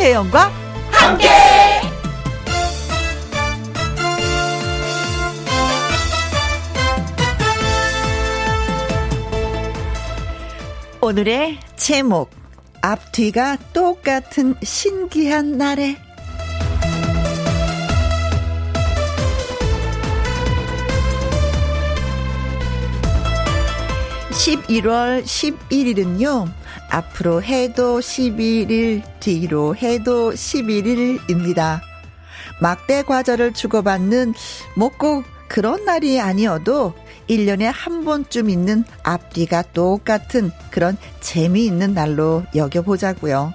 김혜영과 함께. 오늘의 제목 앞뒤가 똑같은 신기한 날에 11월 11일은요, 앞으로 해도 11일, 뒤로 해도 11일입니다. 막대 과자를 주고받는, 뭐 꼭 그런 날이 아니어도 1년에 한 번쯤 있는 앞뒤가 똑같은 그런 재미있는 날로 여겨보자고요.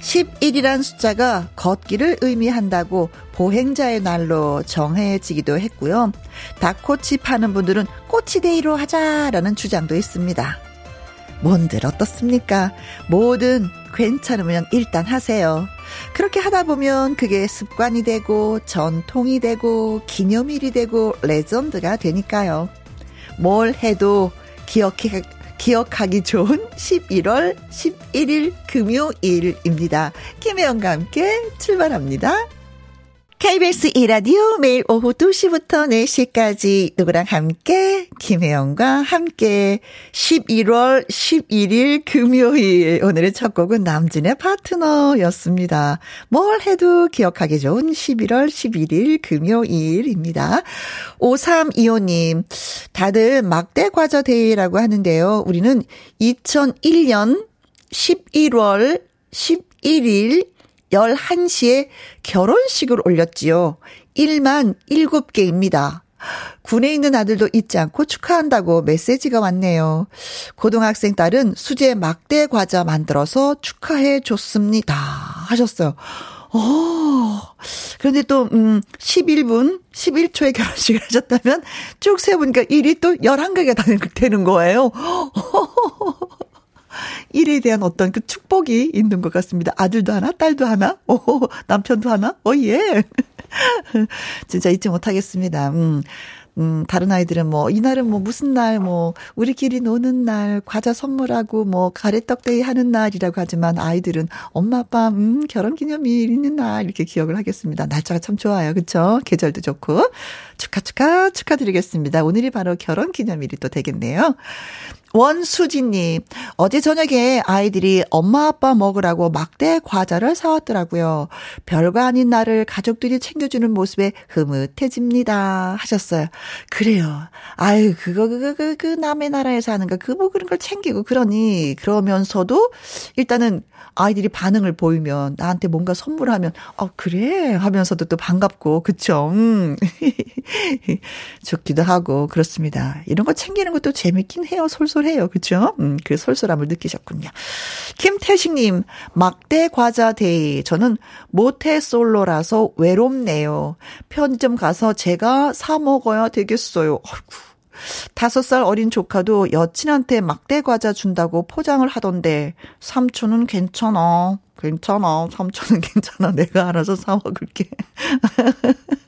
11이란 숫자가 걷기를 의미한다고 보행자의 날로 정해지기도 했고요. 닭꼬치 파는 분들은 꼬치데이로 하자라는 주장도 있습니다. 뭔들 어떻습니까? 뭐든 괜찮으면 일단 하세요. 그렇게 하다 보면 그게 습관이 되고 전통이 되고 기념일이 되고 레전드가 되니까요. 뭘 해도 기억해 기억하기 좋은 11월 11일 금요일입니다. 김혜영과 함께 출발합니다. KBS 이라디오 매일 오후 2시부터 4시까지 누구랑 함께 김혜영과 함께 11월 11일 금요일 오늘의 첫 곡은 남진의 파트너였습니다. 뭘 해도 기억하기 좋은 11월 11일 금요일입니다. 5325님 다들 막대 과자 대회라고 하는데요. 우리는 2001년 11월 11일 11시에 결혼식을 올렸지요. 1만 7개입니다. 군에 있는 아들도 잊지 않고 축하한다고 메시지가 왔네요. 고등학생 딸은 수제 막대 과자 만들어서 축하해 줬습니다. 하셨어요. 어, 그런데 또, 음, 11분, 11초에 결혼식을 하셨다면 쭉 세보니까 일이 또 11개가 되는 거예요. 일에 대한 어떤 그 축복이 있는 것 같습니다. 아들도 하나, 딸도 하나, 오, 남편도 하나, 오, 예. 진짜 잊지 못하겠습니다. 음. 음, 다른 아이들은 뭐, 이날은 뭐, 무슨 날, 뭐, 우리끼리 노는 날, 과자 선물하고, 뭐, 가래떡데이 하는 날이라고 하지만, 아이들은 엄마, 아빠, 음, 결혼 기념일 있는 날, 이렇게 기억을 하겠습니다. 날짜가 참 좋아요. 그쵸? 계절도 좋고. 축하, 축하, 축하드리겠습니다. 오늘이 바로 결혼 기념일이 또 되겠네요. 원수진님, 어제 저녁에 아이들이 엄마 아빠 먹으라고 막대 과자를 사왔더라고요. 별거 아닌 나를 가족들이 챙겨주는 모습에 흐뭇해집니다. 하셨어요. 그래요. 아유, 그거, 그거, 그, 그, 남의 나라에서 하는 거, 그 뭐 그런 걸 챙기고 그러니, 그러면서도 일단은 아이들이 반응을 보이면 나한테 뭔가 선물하면 어 그래 하면서도 또 반갑고 그쵸 음. 좋기도 하고 그렇습니다. 이런 거 챙기는 것도 재밌긴 해요. 솔솔해요. 그쵸 음, 그 솔솔함을 느끼셨군요. 김태식 님 막대 과자 데이. 저는 모태 솔로라서 외롭네요. 편의점 가서 제가 사 먹어야 되겠어요. 아이고. 다섯 살 어린 조카도 여친한테 막대 과자 준다고 포장을 하던데 삼촌은 괜찮아. 괜찮아. 삼촌은 괜찮아. 내가 알아서 사 먹을게.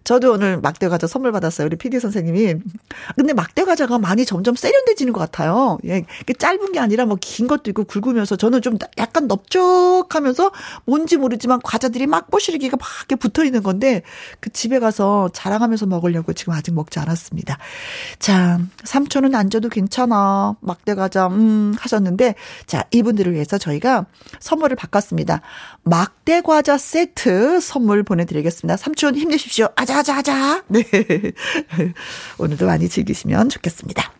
저도 오늘 막대 과자 선물 받았어요. 우리 PD 선생님이. 근데 막대 과자가 많이 점점 세련돼지는 것 같아요. 예, 짧은 게 아니라 뭐 긴 것도 있고 굵으면서 저는 좀 약간 넓적하면서 뭔지 모르지만 과자들이 막 뽀시르기가 막 이렇게 붙어 있는 건데 그 집에 가서 자랑하면서 먹으려고 지금 아직 먹지 않았습니다. 자, 삼촌은 안 줘도 괜찮아. 막대 과자, 음, 하셨는데 자, 이분들을 위해서 저희가 선물을 바꿨습니다. 막대 과자 세트 선물 보내드리겠습니다. 삼촌 힘내십시오. 아자, 아자, 아자. 네. 오늘도 많이 즐기시면 좋겠습니다.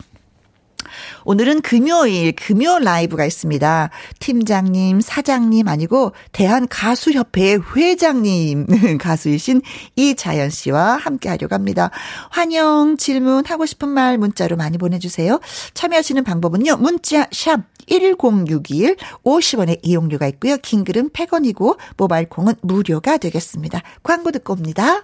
오늘은 금요일, 금요 라이브가 있습니다. 팀장님, 사장님 아니고 대한 가수협회의 회장님, 가수이신 이자연 씨와 함께 하려고 합니다. 환영, 질문, 하고 싶은 말 문자로 많이 보내 주세요. 참여하시는 방법은요. 문자 샵 1061, 50원의 이용료가 있고요. 킹글은 100원이고 모바일 콩은 무료가 되겠습니다. 광고 듣고 옵니다.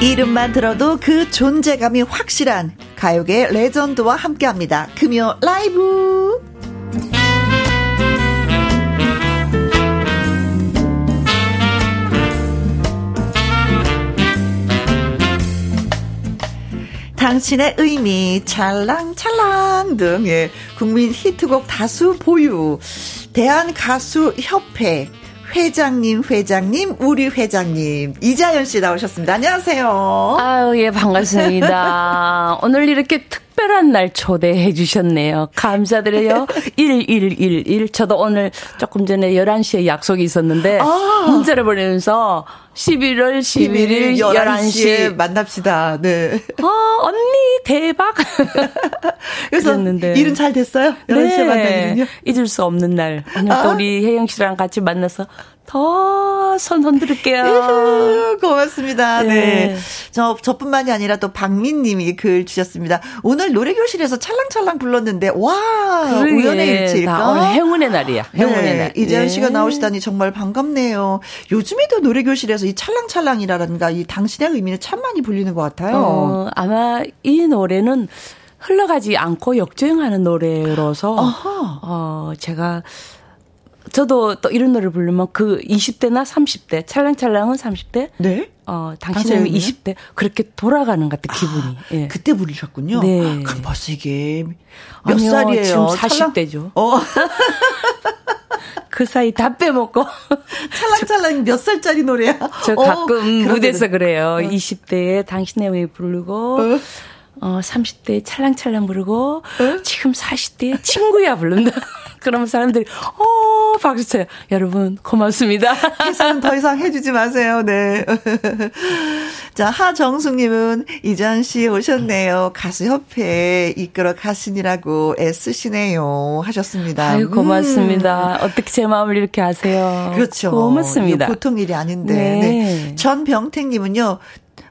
이름만 들어도 그 존재감이 확실한 가요계 레전드와 함께합니다. 금요 라이브. 당신의 의미, 찰랑찰랑 등, 예, 국민 히트곡 다수 보유, 대한가수협회, 회장님, 회장님, 우리 회장님, 이자연 씨 나오셨습니다. 안녕하세요. 아유, 예, 반갑습니다. 오늘 이렇게 특 별한 날 초대해 주셨네요. 감사드려요. 1111. 저도 오늘 조금 전에 11시에 약속이 있었는데, 아. 문자를 보내면서 11월 11일 11시에 11시에 만납시다. 네. 어, 언니, 대박. 그래서 그랬는데. 일은 잘 됐어요? 11시에 네. 만나는요? 잊을 수 없는 날. 오늘 아. 또 우리 혜영 씨랑 같이 만나서 더 손 흔들을게요. 고맙습니다. 네. 네. 저, 저뿐만이 아니라 또 박민 님이 글 주셨습니다. 오늘 노래교실에서 찰랑찰랑 불렀는데, 와! 그러게. 우연의 일치일까? 오늘 행운의 날이야. 행운의 네. 날. 이재현 네. 씨가 나오시다니 정말 반갑네요. 요즘에도 노래교실에서 이 찰랑찰랑이라든가 이 당신의 의미는 참 많이 불리는 것 같아요. 어, 아마 이 노래는 흘러가지 않고 역주행하는 노래로서, 어허. 어, 제가 저도 또 이런 노래 부르면 그 20대나 30대, 찰랑찰랑은 30대. 네. 어, 당신은 20대. 그렇게 돌아가는 것 같아, 기분이. 아, 예. 그때 부르셨군요. 네. 그럼 벌써 이게 몇 아니요, 살이에요? 지금 40대죠. 어. 그 사이 다 빼먹고. 찰랑찰랑 몇 살짜리 노래야? 저 가끔 어, 무대에서 그래요. 어. 20대에 당신의 왜 부르고, 어. 어, 30대에 찰랑찰랑 부르고, 어? 지금 40대에 친구야 부른다. 그러면 사람들이 어 박수 쳐요. 여러분 고맙습니다. 계산 더 이상 해주지 마세요. 네. 자 하정숙님은 이전 씨 오셨네요. 가수협회 이끌어 가신이라고 애쓰시네요 하셨습니다. 아유 고맙습니다. 음. 어떻게 제 마음을 이렇게 아세요? 그렇죠. 고맙습니다. 보통 일이 아닌데. 네. 네. 전병택님은요.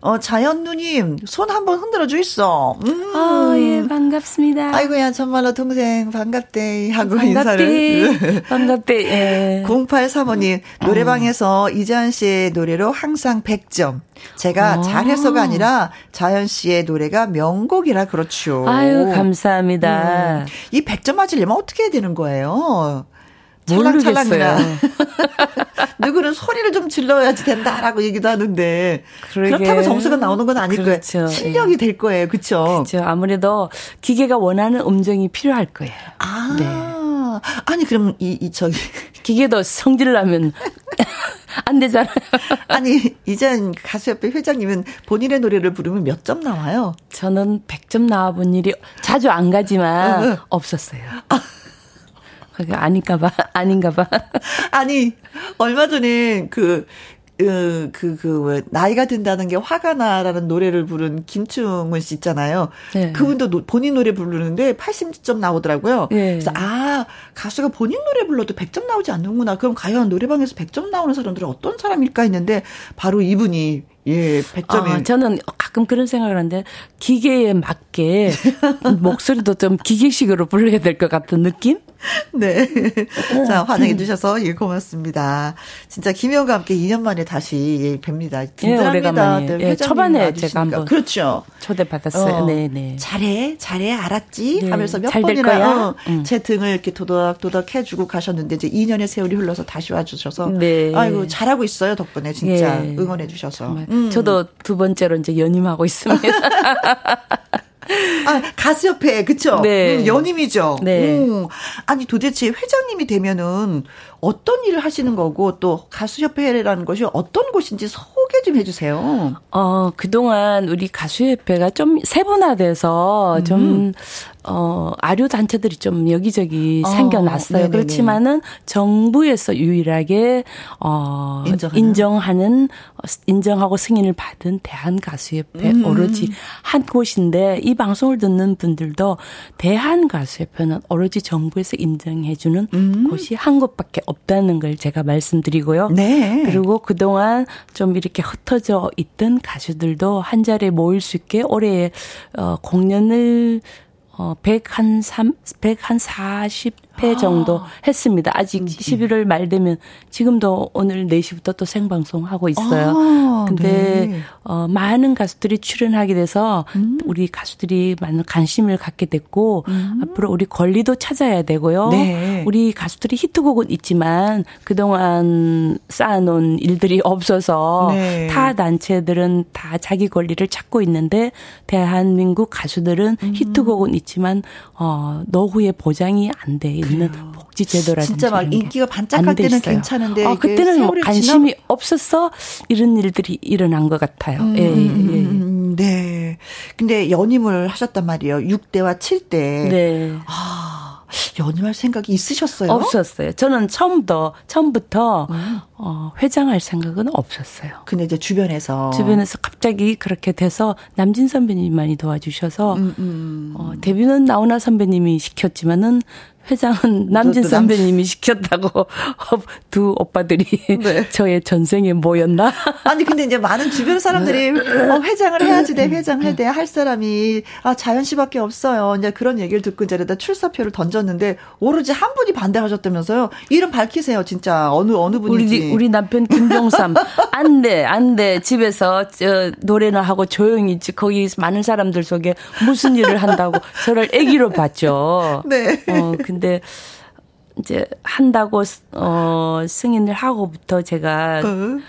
어, 자연 누님, 손 한번 흔들어 주있어. 음. 아, 예, 반갑습니다. 아이고야, 정말로 동생, 반갑대. 하고 반갑대. 인사를. 반갑대, 예. 0835님, 노래방에서 어. 이자연 씨의 노래로 항상 100점. 제가 아. 잘해서가 아니라 자연 씨의 노래가 명곡이라 그렇죠. 아유, 감사합니다. 음. 이 100점 맞으려면 어떻게 해야 되는 거예요? 찰랑찰랑이나. 누구는 소리를 좀 질러야지 된다라고 얘기도 하는데 그러게. 그렇다고 점수가 나오는 건 아닐 그렇죠. 거예요. 실력이 예. 될 거예요. 그렇죠? 그렇죠. 아무래도 기계가 원하는 음정이 필요할 거예요. 아. 네. 아니 그럼 이, 이 저기 기계도 성질을 하면 안 되잖아요. 아니 이젠 가수협회 회장님은 본인의 노래를 부르면 몇 점 나와요? 저는 100점 나와본 일이 자주 안 가지만. 없었어요. 아. 그게 아닌가 봐. 아닌가 봐. 아니, 얼마 전에 그, 그, 그, 그, 왜, 나이가 든다는 게 화가 나라는 노래를 부른 김충은 씨 있잖아요. 네. 그분도 노, 본인 노래 부르는데 80점 나오더라고요. 네. 그래서, 아, 가수가 본인 노래 불러도 100점 나오지 않는구나. 그럼 과연 노래방에서 100점 나오는 사람들은 어떤 사람일까 했는데, 바로 이분이 예, 100점이. 어, 저는 가끔 그런 생각을 하는데 기계에 맞게 목소리도 좀 기계식으로 불러야 될 것 같은 느낌? 네. 자, 환영해 주셔서 예, 고맙습니다. 진짜 김영과 함께 2년 만에 다시 예, 뵙니다. 예, 오래간만에. 네, 예, 초반에 제가 한번 그렇죠. 초대받았어요. 어, 네, 네. 잘해, 잘해, 알았지? 네, 하면서 몇 번이나 어, 음. 제 등을 이렇게 도덕도덕 해주고 가셨는데 이제 2년의 세월이 흘러서 다시 와 주셔서 네. 아이고 잘하고 있어요 덕분에 진짜 예. 응원해 주셔서. 음. 저도 두 번째로 이제 연임하고 있습니다. 아, 가수협회, 그쵸? 네. 음, 연임이죠. 네. 음. 아니, 도대체 회장님이 되면은 어떤 일을 하시는 거고 또 가수협회라는 것이 어떤 곳인지 소개 좀 해주세요. 어, 그동안 우리 가수협회가 좀 세분화돼서 음. 좀, 어, 아류 단체들이 좀 여기저기 어, 생겨났어요. 네네네. 그렇지만은 정부에서 유일하게, 어, 인정하는? 인정하는, 인정하고 승인을 받은 대한가수협회 음. 오로지 한 곳인데 이 방송을 듣는 분들도 대한가수협회는 오로지 정부에서 인정해주는 음. 곳이 한 곳밖에 없다는 걸 제가 말씀드리고요. 네. 그리고 그동안 좀 이렇게 흩어져 있던 가수들도 한 자리에 모일 수 있게 올해 어 공연을 어, 100 한 3, 100 한 40, 회 아. 정도 했습니다. 아직 음. 11월 말 되면 지금도 오늘 4시부터 또 생방송 하고 있어요. 아, 근데 네. 어 많은 가수들이 출연하게 돼서 음. 우리 가수들이 많은 관심을 갖게 됐고 음. 앞으로 우리 권리도 찾아야 되고요. 네. 우리 가수들이 히트곡은 있지만 그동안 쌓아놓은 일들이 없어서 네. 타 단체들은 다 자기 권리를 찾고 있는데 대한민국 가수들은 음. 히트곡은 있지만 어 노후에 보장이 안 돼 있는. 복지 제도라든지 진짜 막 인기가 반짝할 때는 있어요. 괜찮은데 아, 그때는 뭐 관심이 지나... 없어서 이런 일들이 일어난 것 같아요. 음, 예, 예. 음, 네. 근데 연임을 하셨단 말이에요. 6대와 7대. 네. 아. 연임할 생각이 있으셨어요? 없었어요. 저는 처음부터 처음부터 음. 어, 회장할 생각은 없었어요. 근데 이제 주변에서 주변에서 갑자기 그렇게 돼서 남진 선배님이 많이 도와주셔서 음, 음. 어, 데뷔는 나훈아 선배님이 시켰지만은 회장은 남진 선배님이 시켰다고 두 오빠들이 네. 저의 전생에 모였나? 아니 근데 이제 많은 주변 사람들이 어, 회장을 해야지 돼 회장 해야 돼할 사람이 아 자연 씨밖에 없어요. 이제 그런 얘기를 듣고 이제 다 출사표를 던졌는데 오로지 한 분이 반대하셨다면서요? 이름 밝히세요 진짜 어느 어느 분인지. 우리 우리 남편 김종삼 안돼 안돼 집에서 저 노래나 하고 조용히 있지 거기 많은 사람들 속에 무슨 일을 한다고 저를 애기로 봤죠. 네. 어 근데 이제 한다고 어 승인을 하고부터 제가 어?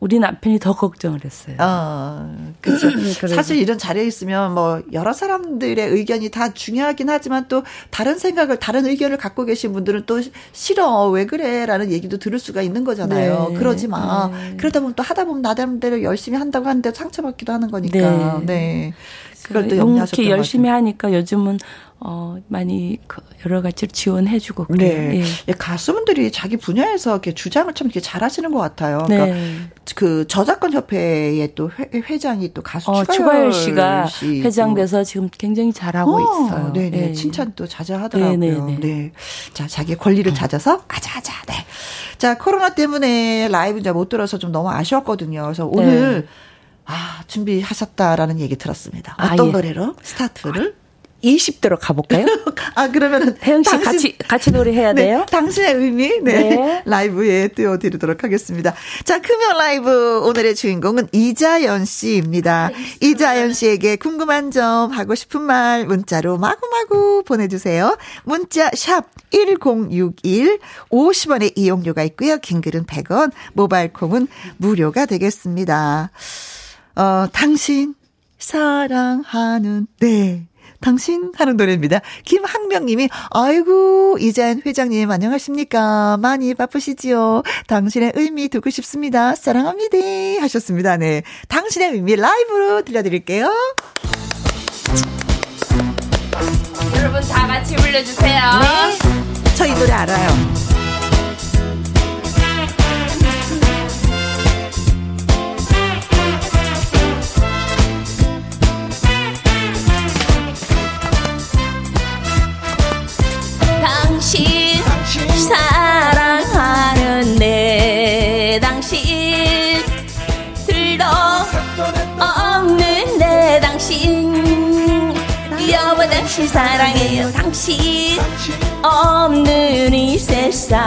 우리 남편이 더 걱정을 했어요. 아, 그렇죠. 사실 이런 자리에 있으면 뭐 여러 사람들의 의견이 다 중요하긴 하지만 또 다른 생각을 다른 의견을 갖고 계신 분들은 또 싫어 왜 그래라는 얘기도 들을 수가 있는 거잖아요. 네. 그러지 마. 네. 그러다 보면 또 하다 보면 나름대로 열심히 한다고 하는데 상처받기도 하는 거니까. 네. 네. 그걸 또 염려하셨던 열심히 하니까 요즘은 어, 많이 그 여러 가지를 지원해주고 그래요. 네. 예. 가수분들이 자기 분야에서 이렇게 주장을 참 이렇게 잘하시는 것 같아요. 그러니까 네. 그 저작권 협회의 또 회, 장이또 가수 어, 추가열 씨가 회장돼서 지금 굉장히 잘하고 어, 있어요. 네네. 네. 칭찬 또 자주 하더라고요. 네네네. 네. 자, 자기의 권리를 찾아서 아자아자. 네. 자, 코로나 때문에 라이브 이제 못 들어서 좀 너무 아쉬웠거든요. 그래서 오늘 네. 아, 준비하셨다라는 얘기 들었습니다. 어떤 아, 예. 노래로 스타트를? 20대로 가볼까요? 아, 그러면은. 혜영 씨 당신, 같이, 같이 노래해야 네, 돼요? 당신의 의미, 네. 네. 라이브에 띄워드리도록 하겠습니다. 자, 금요 라이브 오늘의 주인공은 이자연 씨입니다. 이자연 씨에게 궁금한 점, 하고 싶은 말, 문자로 마구마구 보내주세요. 문자, 샵 1061, 50원의 이용료가 있고요. 긴 글은 100원, 모바일 콩은 무료가 되겠습니다. 어, 당신, 사랑하는, 네. 당신 하는 노래입니다. 김학명 님이 아이고 이젠 회장님 안녕하십니까. 많이 바쁘시지요. 당신의 의미 듣고 싶습니다. 사랑합니다. 하셨습니다. 네. 당신의 의미 라이브로 들려드릴게요. 여러분 다 같이 불러주세요. 네. 저 이 노래 알아요. 당신 사랑해요 당신. 없는 이 세상은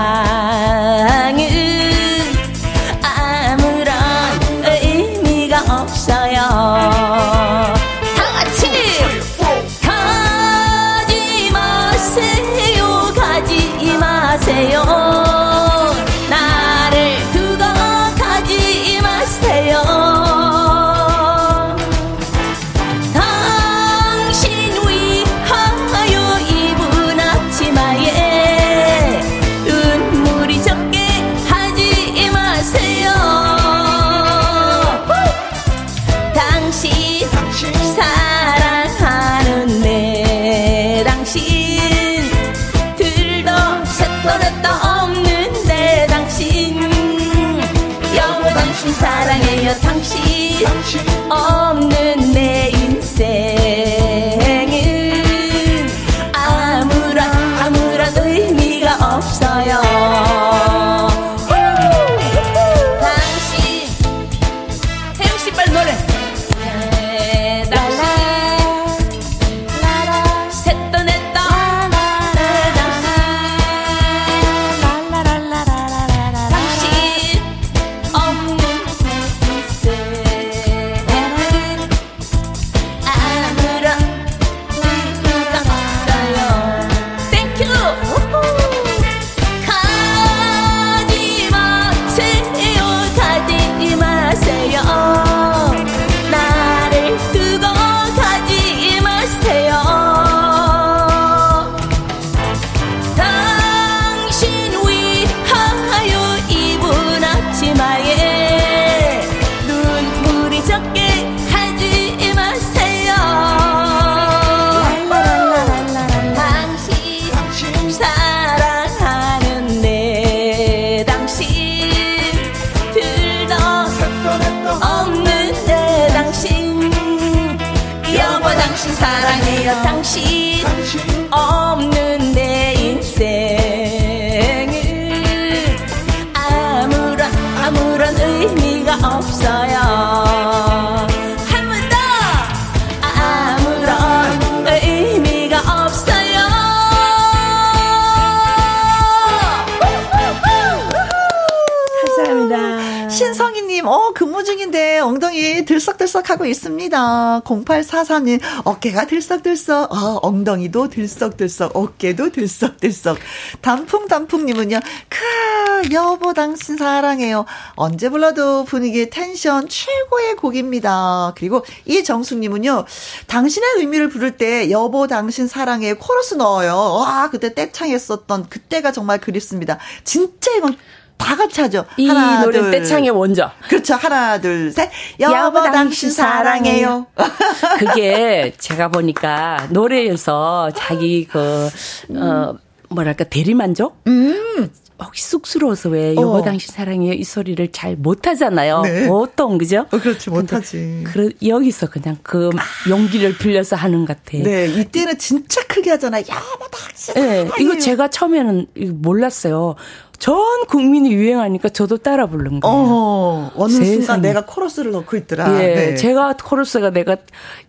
들썩들썩하고 있습니다. 0843님, 어깨가 들썩들썩, 어, 엉덩이도 들썩들썩, 어깨도 들썩들썩. 단풍단풍님은요, 크, 여보 당신 사랑해요. 언제 불러도 분위기 텐션 최고의 곡입니다. 그리고 이정숙님은요, 당신의 의미를 부를 때 여보 당신 사랑해 코러스 넣어요. 와, 그때 떼창했었던 그때가 정말 그립습니다. 진짜 이건 다 같이 하죠. 이 하나, 노래 둘. 떼창의 원조. 그렇죠. 하나, 둘, 셋. 여보, 여보 당신 사랑해요. 그게 제가 보니까 노래에서 자기 그, 어, 뭐랄까, 대리만족? 음. 혹시 쑥스러워서 왜 여보 어. 당신 사랑해요 이 소리를 잘 못하잖아요. 네. 보통 그죠? 어, 그렇지 못하지. 그 여기서 그냥 그 용기를 빌려서 하는 것 같아. 네, 이때는 진짜 크게 하잖아요. 여보 당신. 네, 이거 제가 처음에는 몰랐어요. 전 국민이 유행하니까 저도 따라 부른 거예요. 어, 어느 세상에. 순간 내가 코러스를 넣고 있더라. 예, 네. 제가 코러스가 내가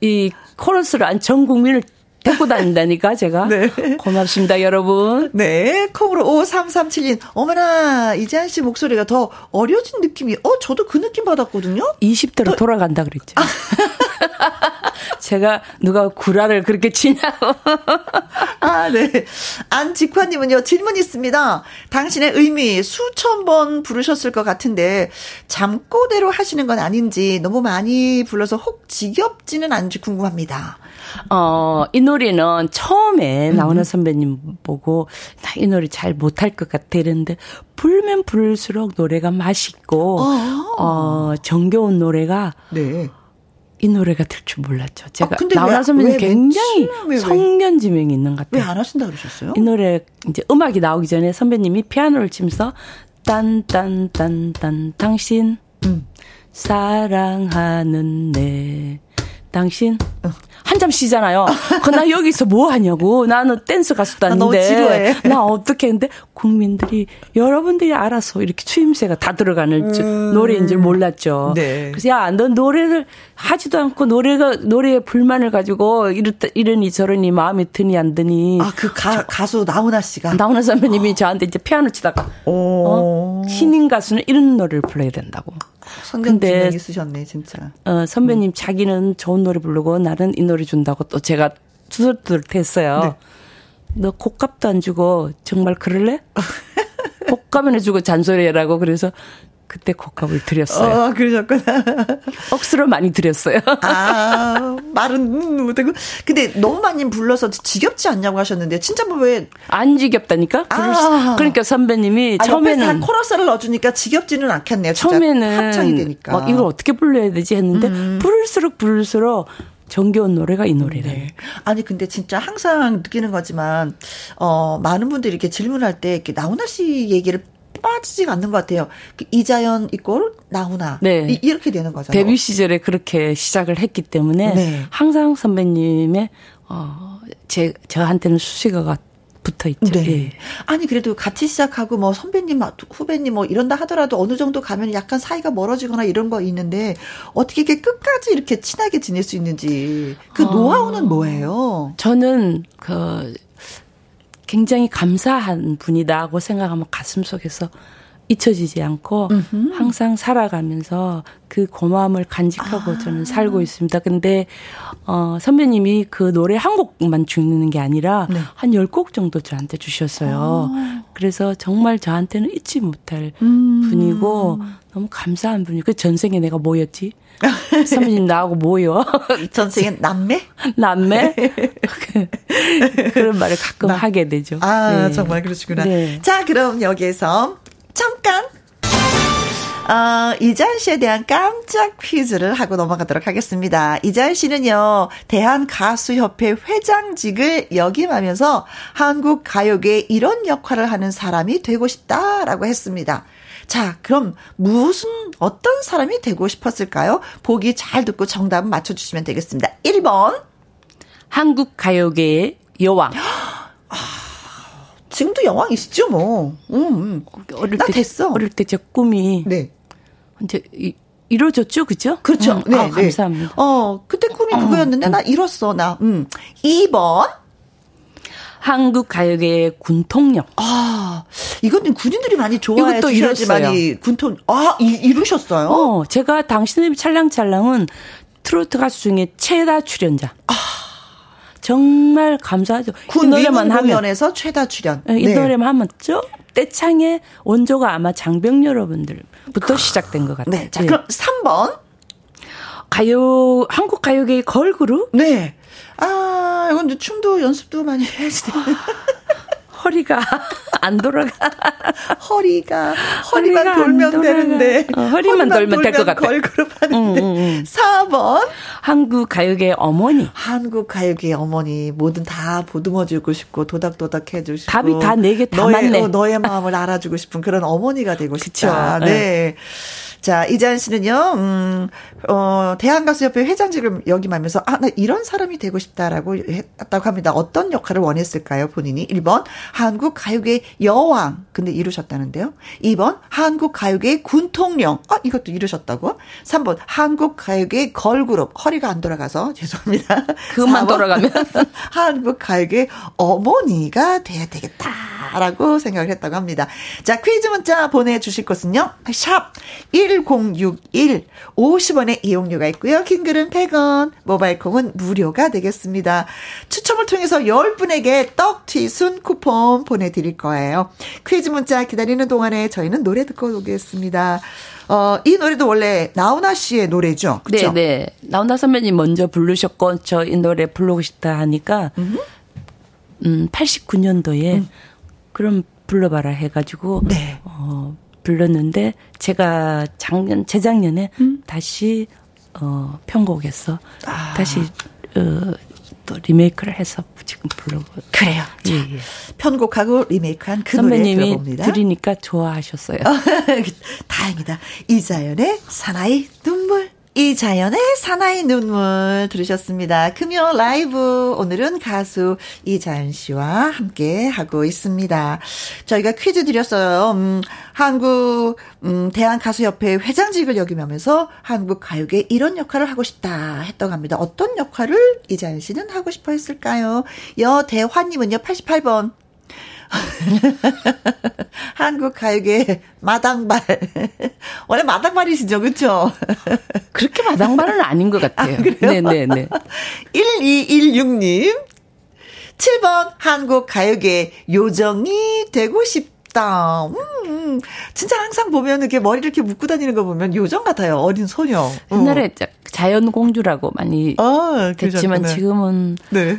이 코러스를 안 전 국민을 데리고 다닌다니까, 제가. 네. 고맙습니다, 여러분. 네. 콩으로 5337님. 어머나, 이재한 씨 목소리가 더 어려진 느낌이, 어, 저도 그 느낌 받았거든요? 20대로 더... 돌아간다 그랬죠. 아. 제가 누가 구라를 그렇게 치냐고. 아, 네. 안직화님은요, 질문 있습니다. 당신의 의미 수천 번 부르셨을 것 같은데, 잠꼬대로 하시는 건 아닌지, 너무 많이 불러서 혹 지겹지는 않은지 궁금합니다. 어, 이 노래는 처음에 음. 나훈아 선배님 보고 나 이 노래 잘 못할 것 같아 이랬는데 불면 부를수록 노래가 맛있고 어, 어 정겨운 노래가 네. 이 노래가 될 줄 몰랐죠. 제가 아, 나훈아 선배님 굉장히 성견지명이 있는 것 같아요. 왜 안 하신다 그러셨어요? 이 노래 이제 음악이 나오기 전에 선배님이 피아노를 치면서 딴딴딴딴 당신 음. 사랑하는 내 당신 어. 한잠 쉬잖아요. 그나 여기서 뭐 하냐고. 나는 댄스 가수도 아닌데. 나, 나 어떻게 했는데 국민들이 여러분들이 알아서 이렇게 추임새가 다 들어가는 음. 노래인 줄 몰랐죠. 네. 그래서 야, 너 노래를 하지도 않고 노래가 노래에 불만을 가지고 이렇다 이러니 저러니 마음에 드니 안 드니. 아, 그 가, 가수 나훈아 씨가 나훈아 선배님이 어. 저한테 이제 피아노 치다가 어, 신인 가수는 이런 노래를 불러야 된다고. 근데 있으셨네 진짜. 어, 선배님 음. 자기는 좋은 노래 부르고 나는 이 노래 준다고 또 제가 투덜투덜했어요. 네. 너 곡값도 안 주고 정말 그럴래? 곡값은 해주고 잔소리해라고 그래서 그때 곡값을 드렸어요. 어, 그러셨구나. 억수로 많이 드렸어요. 아, 말은 못하고. 근데 너무 많이 불러서 지겹지 않냐고 하셨는데, 진짜 뭐 왜. 안 지겹다니까? 아. 그러니까 선배님이 아, 처음에는. 코러스를 넣어주니까 지겹지는 않겠네요. 처음에는. 합창이 되니까. 어, 이걸 어떻게 불러야 되지 했는데, 음. 부를수록 부를수록 정겨운 노래가 이 노래래. 네. 아니 근데 진짜 항상 느끼는 거지만 어 많은 분들이 이렇게 질문할 때 이렇게 나훈아 씨 얘기를 빠지지가 않는 것 같아요. 그 이자연 이꼴 나훈아 네. 이, 렇게 되는 거죠. 데뷔 시절에 그렇게 시작을 했기 때문에 네. 항상 선배님의 어 제 저한테는 수식어가 붙어 있죠. 네. 예. 아니 그래도 같이 시작하고 뭐 선배님 후배님 뭐 이런다 하더라도 어느 정도 가면 약간 사이가 멀어지거나 이런 거 있는데 어떻게 이렇게 끝까지 이렇게 친하게 지낼 수 있는지 그 어, 노하우는 뭐예요? 저는 그 굉장히 감사한 분이다고 생각하면 가슴 속에서 잊혀지지 않고 음흠. 항상 살아가면서 그 고마움을 간직하고 아. 저는 살고 있습니다. 근데 어 선배님이 그 노래 한 곡만 주는 게 아니라 네. 한 10곡 정도 저한테 주셨어요. 아. 그래서 정말 저한테는 잊지 못할 음. 분이고 너무 감사한 분이고 그 전생에 내가 뭐였지? 선배님 나하고 뭐요? 전생에 남매? 남매? 그런 말을 가끔 나. 하게 되죠. 아, 네. 정말 그러시구나. 네. 자, 그럼 여기에서 잠깐 어, 이자연 씨에 대한 깜짝 퀴즈를 하고 넘어가도록 하겠습니다. 이자연 씨는요, 대한가수협회 회장직을 역임하면서 한국 가요계에 이런 역할을 하는 사람이 되고 싶다라고 했습니다. 자, 그럼 무슨, 어떤 사람이 되고 싶었을까요? 보기 잘 듣고 정답 맞춰주시면 되겠습니다. 1번. 한국 가요계의 여왕. 아, 지금도 여왕이시죠, 뭐. 음, 음. 어릴 나 때, 됐어. 어릴 때 제 꿈이. 네. 이제, 이, 이루어졌죠, 그죠? 그렇죠. 음, 네, 아, 네. 감사합니다. 어, 그때 꿈이 그거였는데, 음. 나 이뤘어, 나. 음. 2번. 한국 가요계의 군통령. 아, 이거는 군인들이 많이 좋아해 주셔야지 많이 군통 아 이, 이루셨어요? 어, 제가 당신의 찰랑찰랑은 트로트 가수 중에 최다 출연자. 아. 정말 감사하죠. 군 노래만 하면에서 최다 출연. 네. 이 노래만 하면 쭉 떼창의 원조가 아마 장병 여러분들부터 시작된 것 같아요. 네. 자, 그럼 3번. 가요, 한국 가요계의 걸그룹? 네. 아, 이건 춤도 연습도 많이 해야지 돼. 허리가 안 돌아가. 허리가 허리만 돌면 되는데 어, 허리만, 돌면 될 것 같아. 걸그룹 하는데. 음, 음, 음. 4번 한국 가요계 어머니. 한국 가요계 어머니 뭐든 다 보듬어 주고 싶고 도닥도닥 해 주시고 답이 다 네 개다 맞네. 어, 너의 마음을 알아주고 싶은 그런 어머니가 되고 싶다. 그쵸? 네. 네. 자, 이자연 씨는요, 음, 어, 대한가수협회 회장직을 역임하면서, 아, 나 이런 사람이 되고 싶다라고 했다고 합니다. 어떤 역할을 원했을까요, 본인이? 1번, 한국 가요계 여왕. 근데 이루셨다는데요. 2번, 한국 가요계 군통령. 아, 이것도 이루셨다고. 3번, 한국 가요계 걸그룹. 허리가 안 돌아가서 죄송합니다. 그만 돌아가면. 한국 가요계 어머니가 돼야 되겠다라고 생각을 했다고 합니다. 자, 퀴즈 문자 보내주실 곳은요. 샵 1. 1061 50원의 이용료가 있고요. 킹글은 100원, 모바일 콩은 무료가 되겠습니다. 추첨을 통해서 10분에게 떡튀순 쿠폰 보내드릴 거예요. 퀴즈 문자 기다리는 동안에 저희는 노래 듣고 오겠습니다. 어, 이 노래도 원래 나훈아 씨의 노래죠. 그렇죠? 네, 네. 나훈아 선배님 먼저 부르셨고 저 이 노래 부르고 싶다 하니까 음, 음 89년도에 음. 그럼 불러봐라 해가지고 네. 어, 불렀는데 제가 작년 재작년에 음? 다시 어 편곡해서 아. 다시 어, 또 리메이크를 해서 지금 부르고 그래요. 자, 예, 예. 편곡하고 리메이크한 그 노래 들어봅니다. 들으니까 좋아하셨어요. 다행이다. 이자연의 사나이 눈물. 이자연의 사나이 눈물 들으셨습니다. 금요 라이브 오늘은 가수 이자연 씨와 함께 하고 있습니다. 저희가 퀴즈 드렸어요. 음, 한국 음, 대한 가수협회 회장직을 역임하면서 한국 가요계 이런 역할을 하고 싶다 했다고 합니다. 어떤 역할을 이자연 씨는 하고 싶어 했을까요? 여대화님은요 88번 한국 가요계 마당발. 원래 마당발이시죠, 그쵸? 그렇게 마당발은 아닌 것 같아요. 아, 네네네. 1216님. 7번 한국 가요계 요정이 되고 싶다. 음, 진짜 항상 보면 이렇게 머리를 이렇게 묶고 다니는 거 보면 요정 같아요. 어린 소녀. 옛날에 어. 자연 공주라고 많이 아, 됐지만 지금은 네.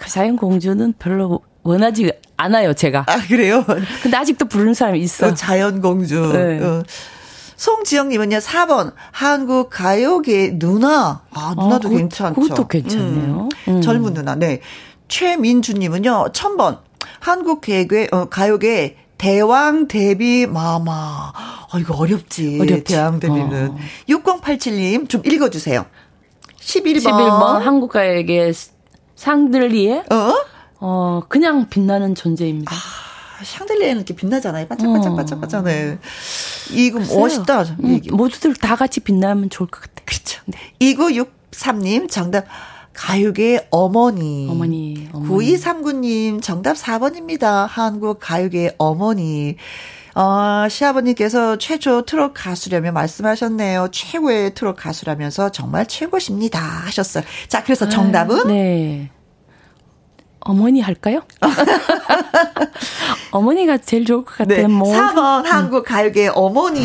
그 자연 공주는 별로 원하지 않아요, 제가. 아, 그래요? 근데 아직도 부르는 사람이 있어. 어, 자연공주. 네. 어. 송지영님은요, 4번, 한국 가요계 누나. 아, 누나도 아, 괜찮죠. 그것도 괜찮네요. 음. 음. 젊은 누나, 네. 최민주님은요, 1000번, 한국 계획, 어, 가요계 대왕 데뷔 마마. 어, 이거 어렵지. 어렵지. 대왕 데뷔는. 어. 6087님, 좀 읽어주세요. 11번. 11번, 한국 가요계 상들리에. 어? 어, 그냥 빛나는 존재입니다. 아, 샹들리에는 이렇게 빛나잖아요. 반짝반짝반짝반짝. 네. 이거 멋있다. 음, 모두들 다 같이 빛나면 좋을 것 같아요. 그렇죠. 네. 2963님 정답. 가요계 어머니. 어머니. 어머니. 9239님 정답 4번입니다. 한국 가요계 어머니. 어, 시아버님께서 최초 트롯 가수라며 말씀하셨네요. 최고의 트롯 가수라면서 정말 최고십니다. 하셨어요. 자, 그래서 정답은? 아, 네. 어머니 할까요? 어머니가 제일 좋을 것 같아요. 네. 뭐. 4번 한국 가요계 어머니.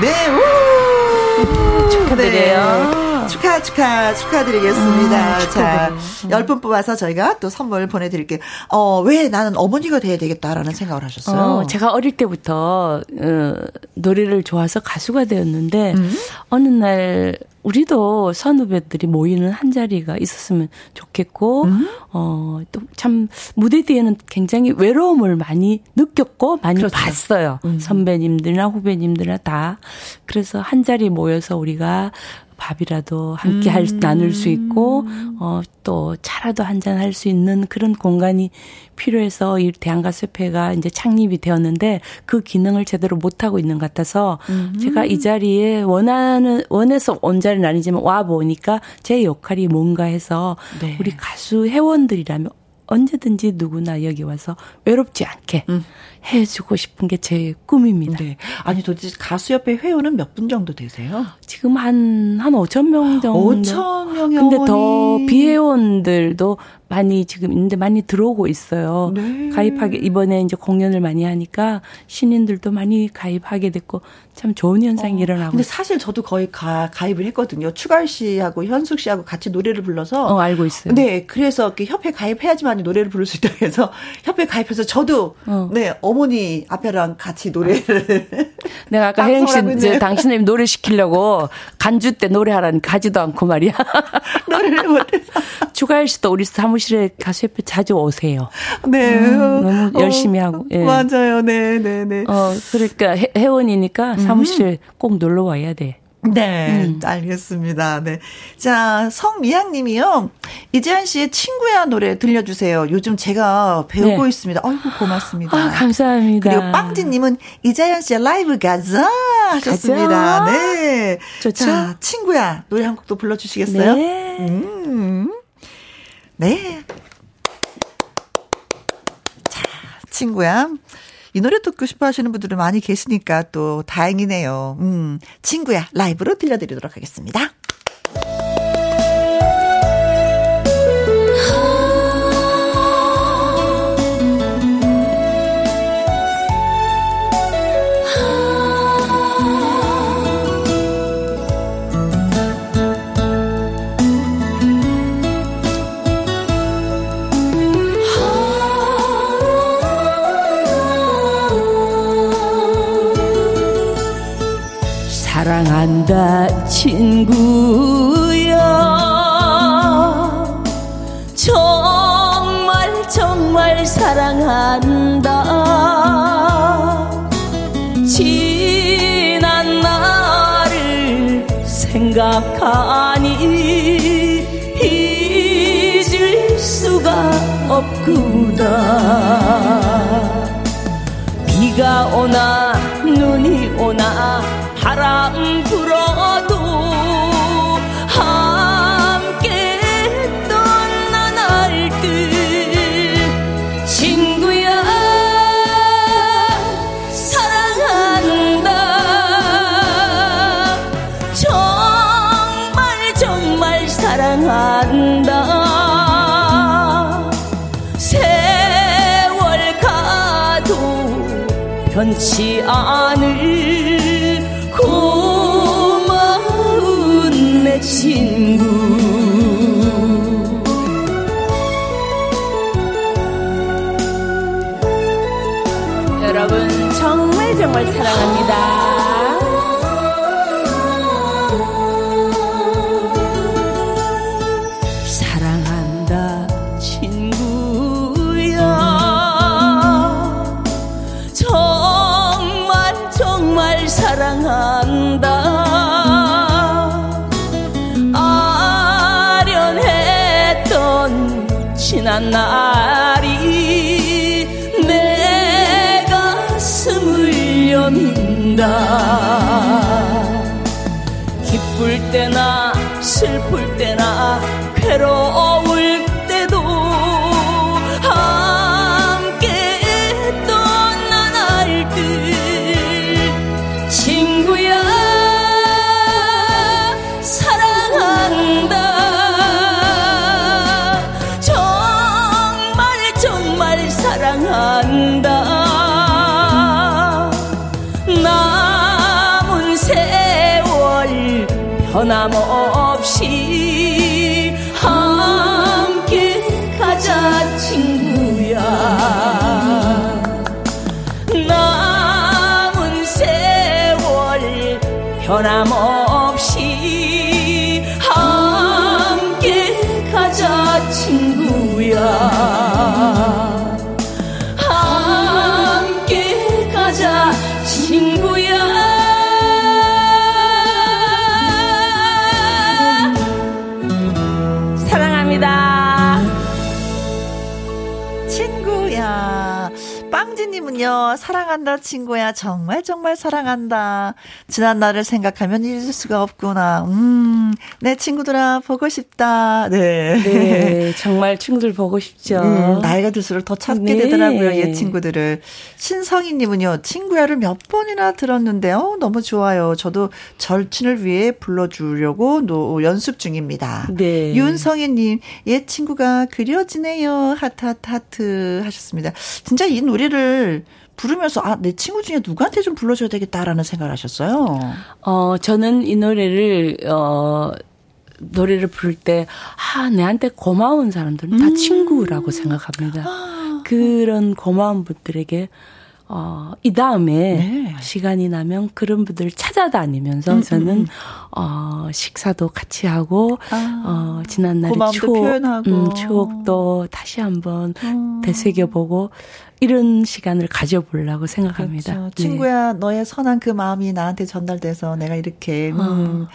네. 우! 축하드려요. 네. 축하, 축하, 축하드리겠습니다. 음, 자, 10분 뽑아서 저희가 또 선물 보내 드릴게요. 어, 왜 나는 어머니가 돼야 되겠다라는 생각을 하셨어요? 어, 제가 어릴 때부터, 어, 노래를 좋아서 가수가 되었는데, 음? 어느 날, 우리도 선후배들이 모이는 한 자리가 있었으면 좋겠고, 음? 어, 또 참, 무대 뒤에는 굉장히 외로움을 많이 느꼈고, 많이 그렇죠. 봤어요. 음. 선배님들이나 후배님들이나 다. 그래서 한 자리 모여서 우리가 밥이라도 함께 음. 할 나눌 수 있고 어 또 차라도 한잔 할 수 있는 그런 공간이 필요해서 이 대한가수협회가 이제 창립이 되었는데 그 기능을 제대로 못 하고 있는 것 같아서 음. 제가 이 자리에 원하는 원해서 온 자리는 아니지만 와 보니까 제 역할이 뭔가 해서 네. 우리 가수 회원들이라면 언제든지 누구나 여기 와서 외롭지 않게 음. 해주고 싶은 게 제 꿈입니다. 네. 아니 도대체 가수협회 회원은 몇 분 정도 되세요? 지금 한, 한 5천 명 정도. 5천 명이 근데 더 비회원들도 많이 지금 있는데 많이 들어오고 있어요. 네. 가입하게 이번에 이제 공연을 많이 하니까 신인들도 많이 가입하게 됐고 참 좋은 현상이 어. 일어나고. 근데 사실 저도 거의 가, 가입을 했거든요. 추가열 씨하고 현숙 씨하고 같이 노래를 불러서. 어, 알고 있어요. 네, 그래서 이렇게 협회 가입해야지만 노래를 부를 수 있다고 해서 협회 가입해서 저도 어. 네 어머니 앞에랑 같이 노래를. 내가 아까 혜영 씨, 당신님 노래 시키려고 간주 때 노래하라니까 하지도 않고 말이야. 노래를 못해서. 추가열 씨도 우리 사무 사무실에 가수 협회 자주 오세요. 네. 음, 너무 어, 열심히 어, 하고. 예. 맞아요. 네, 네, 네. 어, 그러니까 회, 회원이니까 사무실 음. 꼭 놀러 와야 돼. 네, 음. 알겠습니다. 네. 자, 성미양 님이요. 이재한 씨의 친구야 노래 들려주세요. 요즘 제가 배우고 네. 있습니다. 아이고, 고맙습니다. 아, 감사합니다. 그리고 빵진 님은 이재한 씨의 라이브 가자 하셨습니다. 가자. 네. 좋죠. 자, 친구야 노래 한 곡도 불러주시겠어요? 네. 음. 네. 자, 친구야. 이 노래 듣고 싶어 하시는 분들은 많이 계시니까 또 다행이네요. 음, 친구야, 라이브로 들려드리도록 하겠습니다. 변함 사랑한다, 친구야. 정말, 정말 사랑한다. 지난 날을 생각하면 잊을 수가 없구나. 음, 내 친구들아, 보고 싶다. 네. 네, 정말 친구들 보고 싶죠. 음, 나이가 들수록 더 찾게 네. 되더라고요, 옛 친구들을. 신성희님은요, 친구야를 몇 번이나 들었는데, 어, 너무 좋아요. 저도 절친을 위해 불러주려고 노, 연습 중입니다. 네. 윤성희님, 옛 친구가 그려지네요. 하트, 하트, 하트 하셨습니다. 진짜 이 노래를 부르면서 아, 내 친구 중에 누구한테 좀 불러줘야 되겠다라는 생각을 하셨어요? 어, 저는 이 노래를, 어, 노래를 부를 때, 아, 내한테 고마운 사람들은 다 음. 친구라고 생각합니다. 아. 그런 고마운 분들에게 어, 이 다음에 네. 시간이 나면 그런 분들을 찾아다니면서 음, 음 저는, 음. 어, 식사도 같이 하고, 아, 어, 지난날의 추억, 음, 추억도 다시 한번 음. 되새겨보고, 이런 시간을 가져보려고 생각합니다. 그렇죠. 네. 친구야, 너의 선한 그 마음이 나한테 전달돼서 내가 이렇게, 음, 어,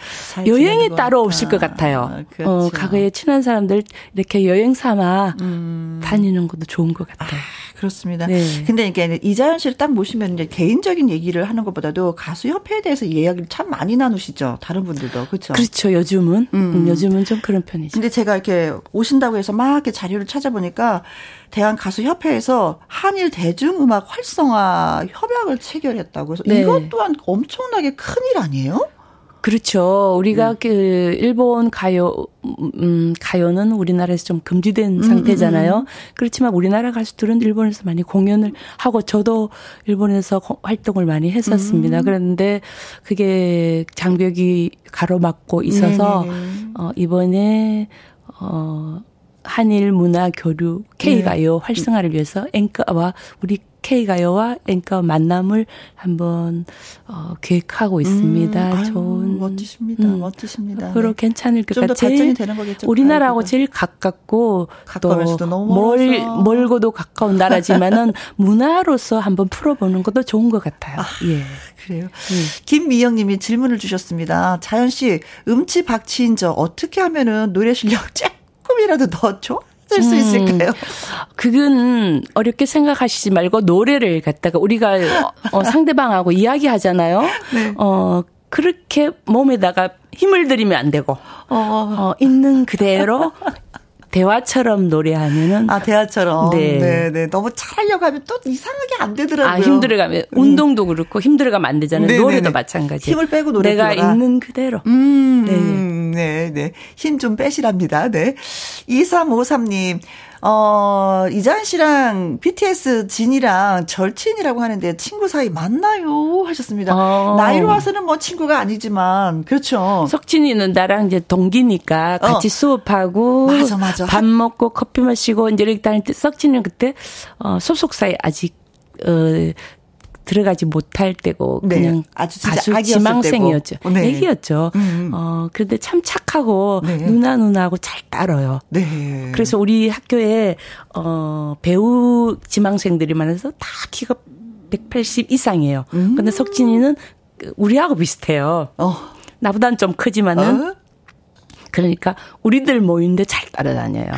여행이 따로 없을 것 같아요. 어, 그렇죠. 어, 과거에 친한 사람들 이렇게 여행 삼아 음. 다니는 것도 좋은 것 같아요. 아. 그렇습니다. 네. 근데 이게 이자연 씨를 딱 모시면 이제 개인적인 얘기를 하는 것보다도 가수 협회에 대해서 이야기를 참 많이 나누시죠. 다른 분들도 그렇죠. 그렇죠. 요즘은 음. 음. 요즘은 좀 그런 편이죠. 근데 제가 이렇게 오신다고 해서 막 이렇게 자료를 찾아보니까 대한 가수 협회에서 한일 대중음악 활성화 협약을 체결했다고 해서 네. 이것 또한 엄청나게 큰일 아니에요? 그렇죠. 우리가 음. 그 일본 가요 음 가요는 우리나라에서 좀 금지된 음, 상태잖아요. 음, 음. 그렇지만 우리나라 가수들은 일본에서 많이 공연을 하고 저도 일본에서 활동을 많이 했었습니다. 음. 그런데 그게 장벽이 가로막고 있어서 네네. 어 이번에 어 한일 문화 교류 K 가요 네. 활성화를 위해서 앵커와 우리 K 가요와 앵커 만남을 한번 어, 계획하고 있습니다. 음, 아유, 좋은 멋지십니다. 음, 멋지십니다. 앞으로 네. 괜찮을 것 같아요. 제일 되는 거겠죠. 우리나라하고. 제일 가깝고 또멀 멀고도 가까운 나라지만은 문화로서 한번 풀어보는 것도 좋은 것 같아요. 아, 예. 그래요. 음. 김미영 님이 질문을 주셨습니다. 자연 씨 음치 박치인 저 어떻게 하면은 노래 실력 조금이라도 더 줘? 쓸수 음, 있을까요? 그건 어렵게 생각하시지 말고 노래를 갖다가 우리가 어, 상대방하고 이야기하잖아요. 네. 어 그렇게 몸에다가 힘을 들이면 안 되고 어, 어 있는 그대로 대화처럼 노래하면은 아 대화처럼 네. 네, 네. 너무 잘하려고 하면 또 이상하게 안 되더라고요. 아 힘들어가면 음. 운동도 그렇고 힘들어가면 안 되잖아요. 네네네. 노래도 마찬가지. 힘을 빼고 노래 내가 불러라. 있는 그대로. 음, 네, 네, 네. 힘 좀 빼시랍니다. 네. 2353님. 어, 이자연 씨랑 BTS 진이랑 절친이라고 하는데 친구 사이 맞나요? 하셨습니다. 어. 나이로 와서는 뭐 친구가 아니지만, 그렇죠. 석진이는 나랑 이제 동기니까 같이 어. 수업하고. 맞아, 맞아. 밥 먹고 커피 마시고 이제 이렇게 다닐 때 석진이는 그때, 어, 소속사에 아직, 어, 들어가지 못할 때고 네. 그냥 아주 가수 지망생이었죠. 네. 애기였죠. 음, 음. 어 그런데 참 착하고 네. 누나 누나하고 잘 따라요. 네. 그래서 우리 학교에 어 배우 지망생들이 많아서 다 키가 180 이상이에요. 음. 근데 석진이는 우리하고 비슷해요. 어. 나보다는 좀 크지만은 어? 그러니까 우리들 모이는데 잘 따라다녀요.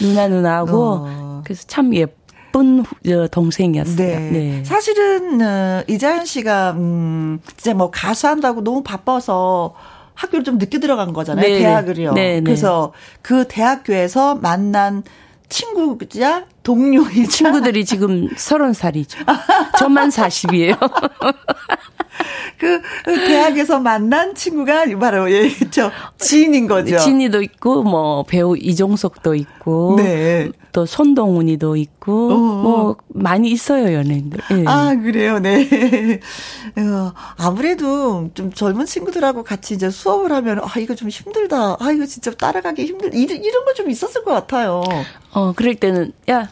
누나 누나하고 어. 그래서 참 예뻐. 예쁜 동생이었어요. 네. 네. 사실은 어, 이자연 씨가 음 진짜 뭐 가수 한다고 너무 바빠서 학교를 좀 늦게 들어간 거잖아요. 네. 대학을요. 네. 네. 그래서 그 대학교에서 만난 친구자 동료이 친구들이 지금 서른 살이죠. 저만 40이에요. 그 대학에서 만난 친구가 바로 예, 저 지인인 거죠. 지인이도 있고 뭐 배우 이종석도 있고 네. 또 손동훈이도 있고 어. 뭐 많이 있어요 연예인들. 예. 아 그래요, 네. 어, 아무래도 좀 젊은 친구들하고 같이 이제 수업을 하면 아 이거 좀 힘들다. 아 이거 진짜 따라가기 힘들. 이런 이런 거 좀 있었을 것 같아요. 어 그럴 때는 야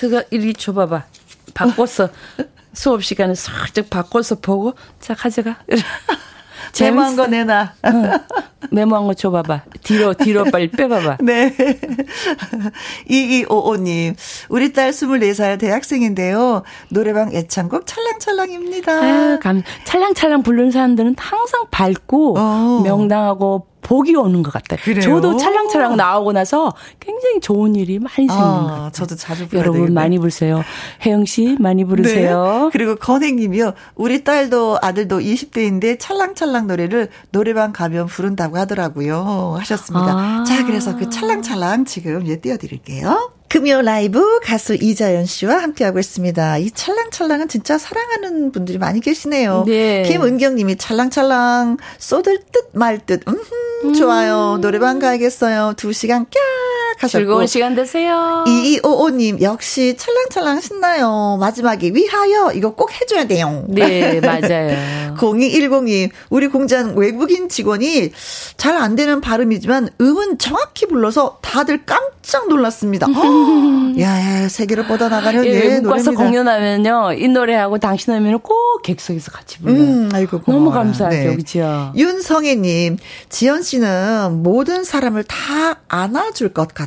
그거 이리 줘봐봐. 바꿨어. 수업 시간에 살짝 바꿔서 보고 자 가져가. 메모한 거 내놔. 응. 메모한 거 줘봐봐. 뒤로, 뒤로 빨리 빼봐봐. 네. 2255님. 우리 딸 24살 대학생인데요. 노래방 애창곡 찰랑찰랑입니다. 아유, 감, 찰랑찰랑 부르는 사람들은 항상 밝고, 어. 명당하고 복이 오는 것 같아요. 그래요? 저도 찰랑찰랑 나오고 나서 굉장히 좋은 일이 많이 생기는 아, 것 같아요. 저도 자주 여러분 되겠네. 많이 부르세요. 혜영 씨 많이 부르세요. 네. 그리고 건행님이요. 우리 딸도 아들도 20대인데 찰랑찰랑 노래를 노래방 가면 부른다고 하더라고요. 하셨습니다. 아. 자, 그래서 그 찰랑찰랑 지금 예 띄워드릴게요. 금요 라이브 가수 이자연 씨와 함께하고 있습니다. 이 찰랑찰랑은 진짜 사랑하는 분들이 많이 계시네요. 네. 김은경 님이 찰랑찰랑 쏟을 듯 말 듯. 음, 좋아요. 노래방 가야겠어요. 두 시간 깍 하셨고. 즐거운 시간 되세요. 2255님 역시 찰랑찰랑 신나요. 마지막에 위하여 이거 꼭 해줘야 돼요. 네, 맞아요. 0210님 우리 공장 외국인 직원이 잘 안 되는 발음이지만 음은 정확히 불러서 다들 깜짝 놀랐습니다. 야, 세계를 뻗어 나가는 예, 외국 가서 공연하면요. 이 노래하고 당신 하면 꼭 객석에서 같이 불러요. 음, 아이고, 고마워요. 너무 감사하죠, 네. 그죠? 윤성애님, 지연 씨는 모든 사람을 다 안아줄 것 같아요.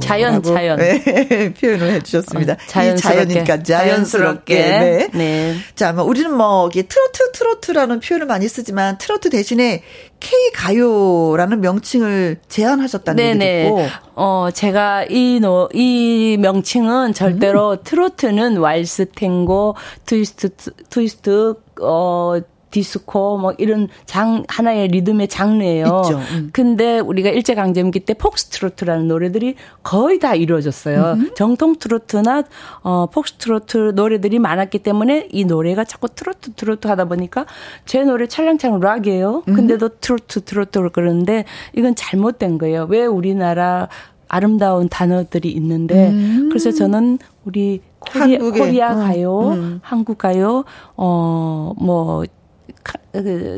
자연, 자연. 네, 표현을 해주셨습니다. 어, 자연스럽게. 자연이니까 자연스럽게. 네. 네. 자, 뭐, 우리는 뭐, 트로트, 트로트라는 표현을 많이 쓰지만, 트로트 대신에 K 가요라는 명칭을 제안하셨다는 있고. 어, 제가 이 노, 이 명칭은 절대로 음. 트로트는 왈츠 탱고, 트위스트, 트위스트, 어, 디스코 뭐 이런 장 하나의 리듬의 장르예요. 있죠. 음. 근데 우리가 일제 강점기 때 폭스트로트라는 노래들이 거의 다 이루어졌어요. 음. 정통 트로트나 어 폭스트로트 노래들이 많았기 때문에 이 노래가 자꾸 트로트 트로트 하다 보니까 제 노래 찰랑찰랑 락이에요. 음. 근데도 트로트 트로트 그러는데 이건 잘못된 거예요. 왜 우리나라 아름다운 단어들이 있는데 음. 그래서 저는 우리 코리아, 코리아 어. 가요, 음. 한국 가요, 어뭐 그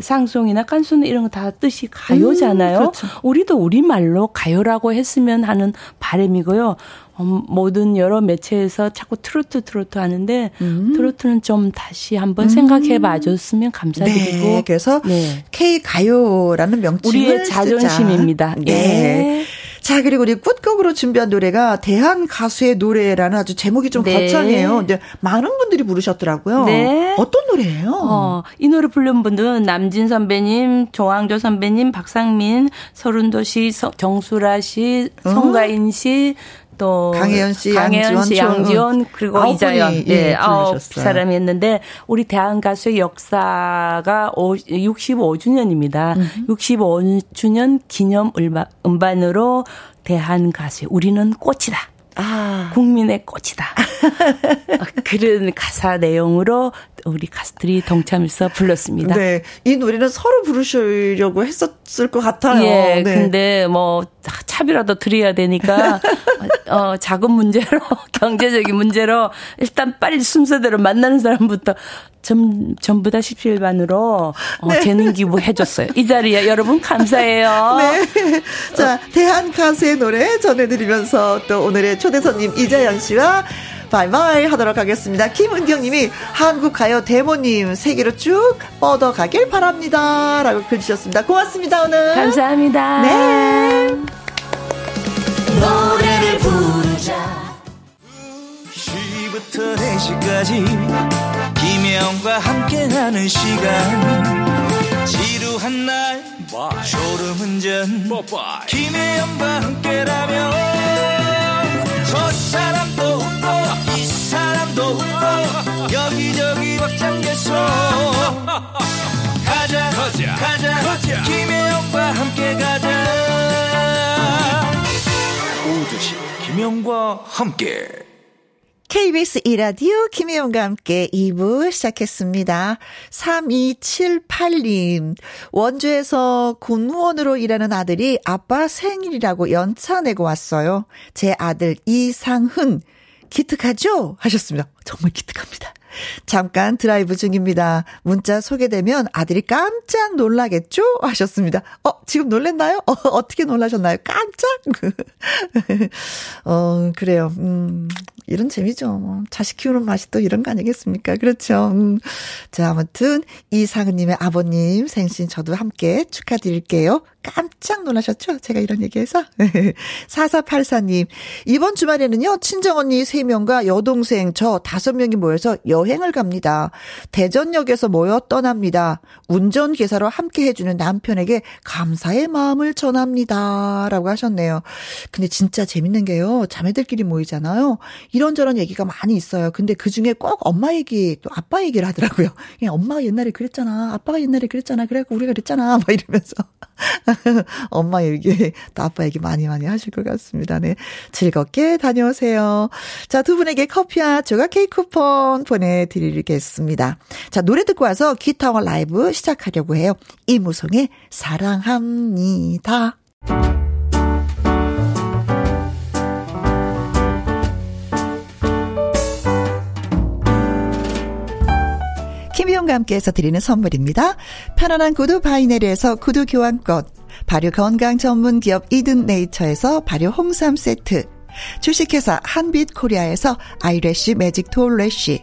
샹송이나 깐소네 이런 거 다 뜻이 가요잖아요. 음, 그렇죠. 우리도 우리말로 가요라고 했으면 하는 바람이고요. 음, 모든 여러 매체에서 자꾸 트로트 트로트 하는데 음. 트로트는 좀 다시 한번 음. 생각해 봐줬으면 감사드리고 네, 그래서 네. K 가요라는 명칭을 우리의 자존심입니다. 네. 네. 자, 그리고 우리 끝곡으로 준비한 노래가 대한 가수의 노래라는 아주 제목이 좀 네. 거창해요. 근데 많은 분들이 부르셨더라고요. 네. 어떤 노래예요? 어, 이 노래 부른 분들은 남진 선배님, 조항조 선배님, 박상민, 서른도 씨, 정수라 씨, 어? 송가인 씨, 또 강혜연 씨, 강혜연 씨, 양지원 그리고 이자연 네, 예, 아홉 사람이 했는데 우리 대한 가수의 역사가 65주년입니다. 음. 65주년 기념 음반으로 대한 가수 우리는 꽃이다. 아. 국민의 꽃이다. 어, 그런 가사 내용으로 우리 가수들이 동참해서 불렀습니다. 네. 이 노래는 서로 부르시려고 했었을 것 같아요. 예. 네. 근데 뭐 차비라도 드려야 되니까 어 자금 문제로 경제적인 문제로 일단 빨리 순서대로 만나는 사람부터 전, 전부 다 17반으로 어, 네. 재능 기부 해줬어요. 이 자리에 여러분 감사해요. 네. 자, 대한 가수의 노래 전해드리면서 또 오늘의 초대 손님 이자연 씨와 바이바이 하도록 하겠습니다. 김은경 님이 한국 가요 대모님 세계로 쭉 뻗어가길 바랍니다. 라고 글 주셨습니다. 고맙습니다, 오늘. 감사합니다. 네. 부르자. 2시부터 4시까지 김혜영과 함께하는 시간. 지루한 날 졸음운전 김혜영과 함께라면 김혜영과 함께 KBS 이라디오 김혜영과 함께 2부 시작했습니다. 3278님, 원주에서 군무원으로 일하는 아들이 아빠 생일이라고 연차 내고 왔어요. 제 아들 이상훈, 기특하죠? 하셨습니다. 정말 기특합니다. 잠깐 드라이브 중입니다. 문자 소개되면 아들이 깜짝 놀라겠죠? 하셨습니다. 어, 지금 놀랬나요? 어, 어떻게 놀라셨나요? 깜짝? 어, 그래요. 음, 이런 재미죠. 뭐. 자식 키우는 맛이 또 이런 거 아니겠습니까? 그렇죠. 음. 자, 아무튼 이상은님의 아버님 생신 저도 함께 축하드릴게요. 깜짝 놀라셨죠? 제가 이런 얘기해서. 4484님, 이번 주말에는요, 친정언니 3명과 여동생 저 5명이 모여서 여 행을 갑니다. 대전역에서 모여 떠납니다. 운전기사로 함께 해주는 남편에게 감사의 마음을 전합니다. 라고 하셨네요. 근데 진짜 재밌는 게요, 자매들끼리 모이잖아요. 이런저런 얘기가 많이 있어요. 근데 그 중에 꼭 엄마 얘기, 또 아빠 얘기를 하더라고요. 그냥 엄마가 옛날에 그랬잖아. 아빠가 옛날에 그랬잖아. 그래갖고 우리가 그랬잖아. 막 이러면서. 엄마 얘기, 또 아빠 얘기 많이 많이 하실 것 같습니다. 네. 즐겁게 다녀오세요. 자, 두 분에게 커피와 조각 케이크 쿠폰 보내 드리겠습니다. 자, 노래 듣고 와서 기타와 라이브 시작하려고 해요. 이무송의 사랑합니다. 김희용과 함께해서 드리는 선물입니다. 편안한 구두 바이네리에서 구두 교환권, 발효 건강 전문 기업 이든 네이처에서 발효 홍삼 세트, 주식회사 한빛 코리아에서 아이래쉬 매직 톨래쉬,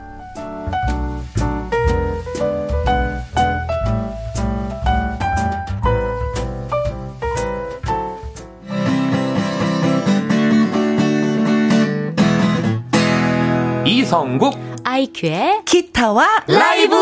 이성국. 아이큐의 기타와 라이브.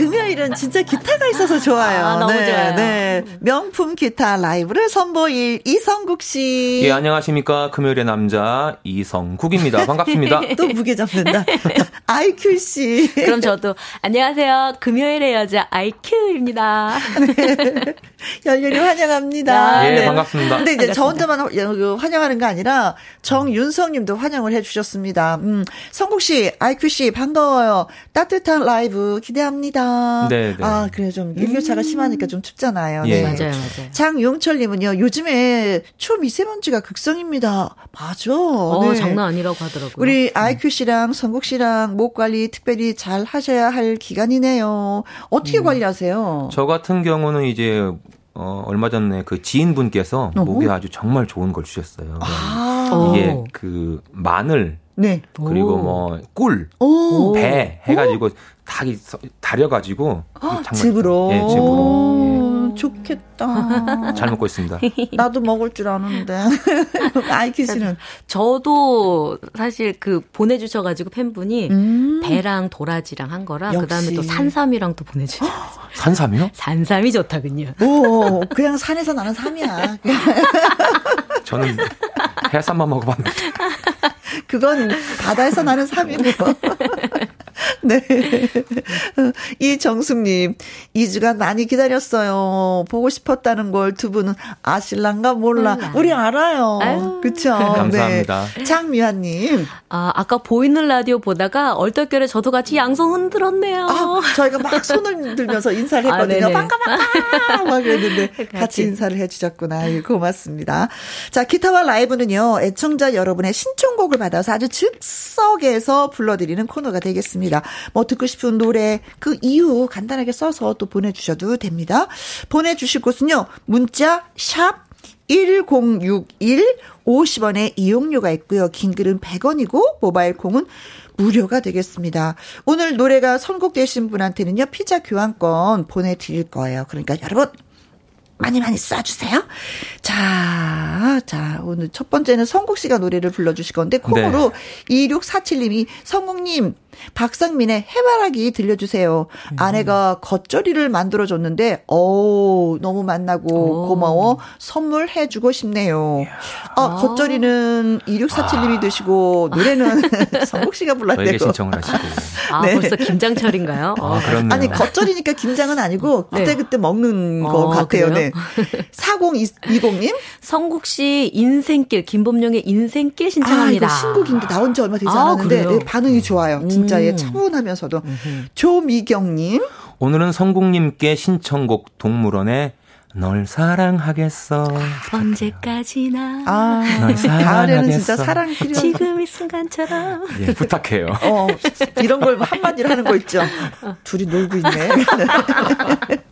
금요일은 진짜 기타가 있어서 좋아요. 아, 너무 네, 좋아요. 네. 명품 기타 라이브를 선보일 이성국 씨. 예 안녕하십니까 금요일의 남자 이성국입니다 반갑습니다 또 무게 잡는다. 아이큐 씨. 그럼 저도 안녕하세요. 금요일의 여자 아이큐입니다. 열렬히 환영합니다. 예 네. 반갑습니다 근데 이제 저 혼자만 어, 환영하는 거 아니라 정윤성 님도 환영을 해 주셨습니다. 음, 성국 씨, 아이큐 씨 반가워요. 따뜻한 라이브 기대합니다. 네, 네. 아, 그래 좀 일교차가 심하니까 좀 춥잖아요. 예. 네. 맞아요, 맞아요. 장용철 님은요. 요즘에 초미세먼지가 극성입니다. 맞아. 어, 네. 장난 아니라고 하더라고요. 우리 아이큐 씨랑 성국 씨랑 목 관리 특별히 잘 하셔야 할 기간이네요. 어떻게 음. 관리하세요? 저 같은 경우는 이제 어, 얼마 전에 그 지인분께서 어허. 목에 아주 정말 좋은 걸 주셨어요. 아, 이게 오. 그 마늘 네. 그리고 오. 뭐 꿀, 오. 배 해가지고 다 달여가지고 정말 즙으로. 예, 즙으로 오, 좋겠다. 예, 잘 먹고 있습니다. 나도 먹을 줄 아는데. 아이키 씨는. 저도 사실 그 보내주셔가지고 팬분이 음. 배랑 도라지랑 한 거랑 역시. 그다음에 또 산삼이랑 또 보내주셨어요. 산삼이요? 산삼이 좋다군요. 오, 그냥 산에서 나는 삼이야. 저는 해삼만 먹어봤는데 그건 바다에서 나는 삼이고. 네. 이정숙님, 2주간 많이 기다렸어요. 보고 싶었다는 걸 두 분은 아실란가 몰라. 몰라. 우리 알아요. 아유. 그쵸? 감사합니다. 네. 장미화님, 아, 아까 보이는 라디오 보다가 얼떨결에 저도 같이 양손 흔들었네요. 아, 저희가 막 손을 들면서 인사를 아, 했거든요. 네네. 반가, 반가! 막 그랬는데 같이 같이. 인사를 해주셨구나. 고맙습니다. 자, 기타와 라이브는요, 애청자 여러분의 신청곡 신청곡을 받아서 아주 즉석에서 불러드리는 코너가 되겠습니다. 뭐 듣고 싶은 노래 그 이유 간단하게 써서 또 보내주셔도 됩니다. 보내주실 곳은요. 문자 샵 1061 50원의 이용료가 있고요. 긴 글은 100원이고 모바일 콩은 무료가 되겠습니다. 오늘 노래가 선곡되신 분한테는요. 피자 교환권 보내드릴 거예요. 그러니까 여러분 많이 많이 쏴주세요. 자, 자, 오늘 첫 번째는 성국 씨가 노래를 불러주실 건데, 콩으로 네. 2647님이 성국님, 박상민의 해바라기 들려주세요. 음. 아내가 겉절이를 만들어줬는데, 오, 너무 만나고 오. 고마워. 선물해주고 싶네요. 아, 겉절이는 2647님이 아. 드시고, 노래는 성국 씨가 불러야 되고. 신청을 하시고. 아, 네. 벌써 김장철인가요? 아, 그렇네요. 아니, 겉절이니까 김장은 아니고, 그때그때 네. 먹는 어, 것 같아요. 그래요? 네. 4020님. 성국 씨 인생길, 김범룡의 인생길 신청합니다. 아, 이거 신곡인데 나온 지 얼마 되지 아, 않았는데 네, 반응이 좋아요. 진짜 예, 음. 차분하면서도. 조미경님. 오늘은 성국님께 신청곡 동물원의 널 사랑하겠어. 언제까지나. 아, 널 가을에는 진짜 사랑 필요. 지금 이 순간처럼. 예, 부탁해요. 어, 이런 걸 한마디로 하는 거 있죠. 둘이 놀고 있네.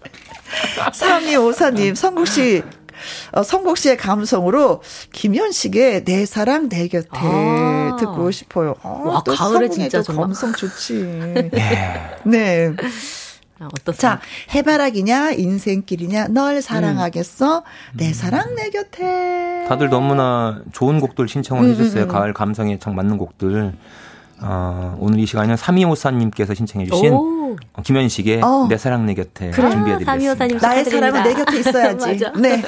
3254님, 성국 씨, 어, 성국 씨의 감성으로 김현식의 내 사랑 내 곁에 아. 듣고 싶어요. 어, 와, 또 가을에 진짜 정말. 감성 좋지. 네. 네. 아, 자, 해바라기냐, 인생길이냐, 널 사랑하겠어, 음. 내 사랑 내 곁에. 다들 너무나 좋은 곡들 신청을 음, 해주셨어요. 음, 음. 가을 감성에 참 맞는 곡들. 어, 오늘 이 시간에는 3254님께서 신청해주신 어, 김현식의 어. 내 사랑 내 곁에 그래. 준비해드리겠습니다. 나의 사랑은 내 곁에 있어야지. 네.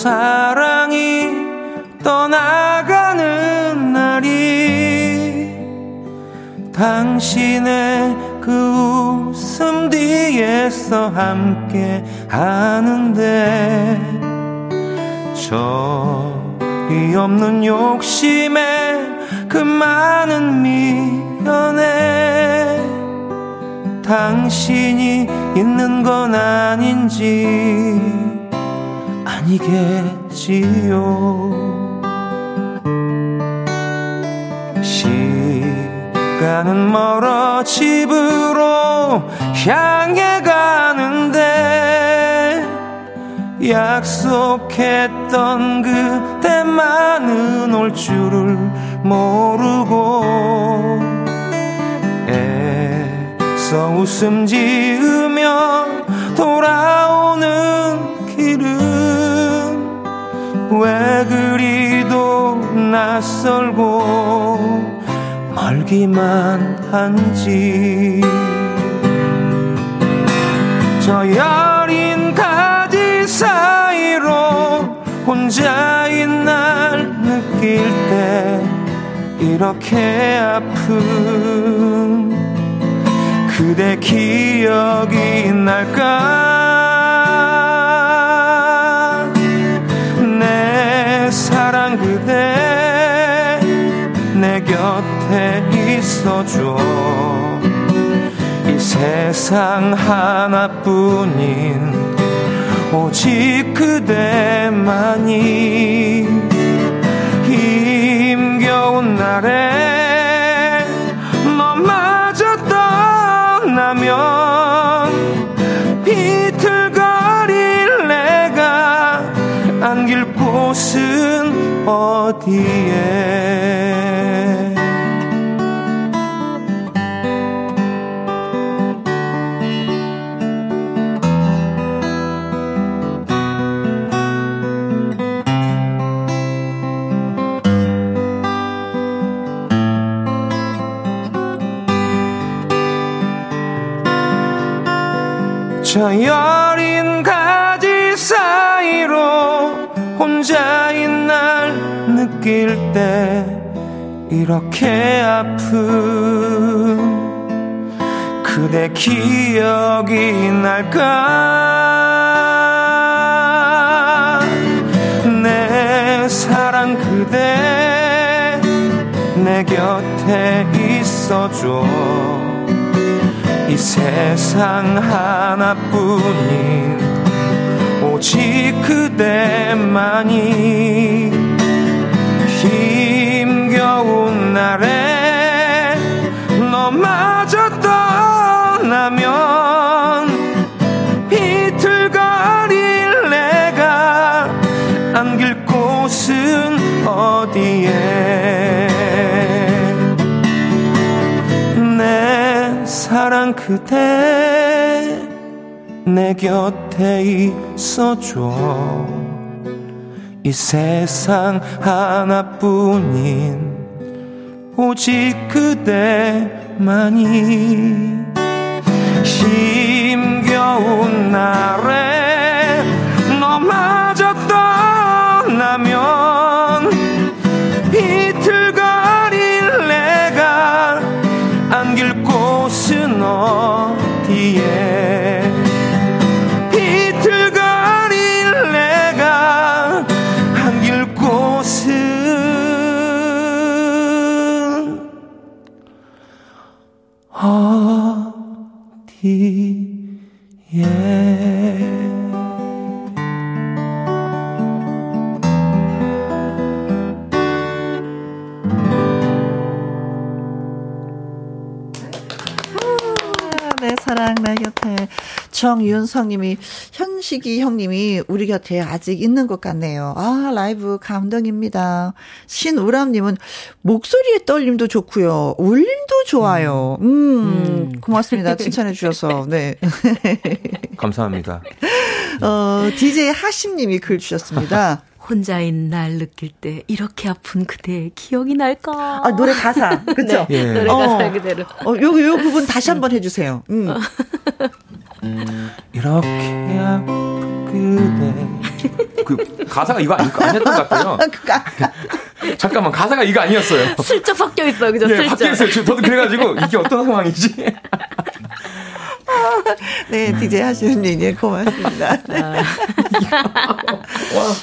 사랑이 떠나가는 날이 당신의 그 웃음 뒤에서 함께 하는데 저리 없는 욕심에 그 많은 미련에 당신이 있는 건 아닌지 아니겠지요 시간은 멀어 집으로 향해 가는데 약속했던 그때만은 올 줄을 모르고 애써 웃음 지으며 돌아오는 왜 그리도 낯설고 멀기만 한지. 저 여린 가지 사이로 혼자인 날 느낄 때 이렇게 아픈 그대 기억이 날까 그대 내 곁에 있어줘. 이 세상 하나뿐인 오직 그대만이 힘겨운 날에 만나면 비틀거릴 내가 안길 곳은 어디에? 저 여린 느낄 때 이렇게 아픈 그대 기억이 날까? 내 사랑 그대 내 곁에 있어줘. 이 세상 하나뿐인 오직 그대만이 힘겨운 날에 너마저 떠나면 비틀거릴 내가 안길 곳은 어디에? 내 사랑 그대 내 곁에 있어줘. 이 세상 하나뿐인 오직 그대만이. 힘겨운 날에 정윤성님이 현식이 형님이 우리 곁에 아직 있는 것 같네요. 아 라이브 감동입니다. 신우람님은 목소리의 떨림도 좋고요, 울림도 좋아요. 음, 음. 고맙습니다. 칭찬해 주셔서 네. 감사합니다. 어 DJ 하심님이 글 주셨습니다. 혼자인 날 느낄 때 이렇게 아픈 그대의 기억이 날까? 아 노래 가사 그렇죠? 네, 예. 노래 가사 어, 그대로. 어, 요, 요 부분 다시 한번 해주세요. 음. 이렇게 아픈 그대. 그 가사가 이거 아니, 아니었던 것 같아요. 잠깐만 가사가 이거 아니었어요. 슬쩍 섞여 있어요, 그죠? 네, 슬쩍. 바뀌어 있어요. 저도 그래가지고 이게 어떤 상황이지? 네, DJ 하시는 얘기 고맙습니다.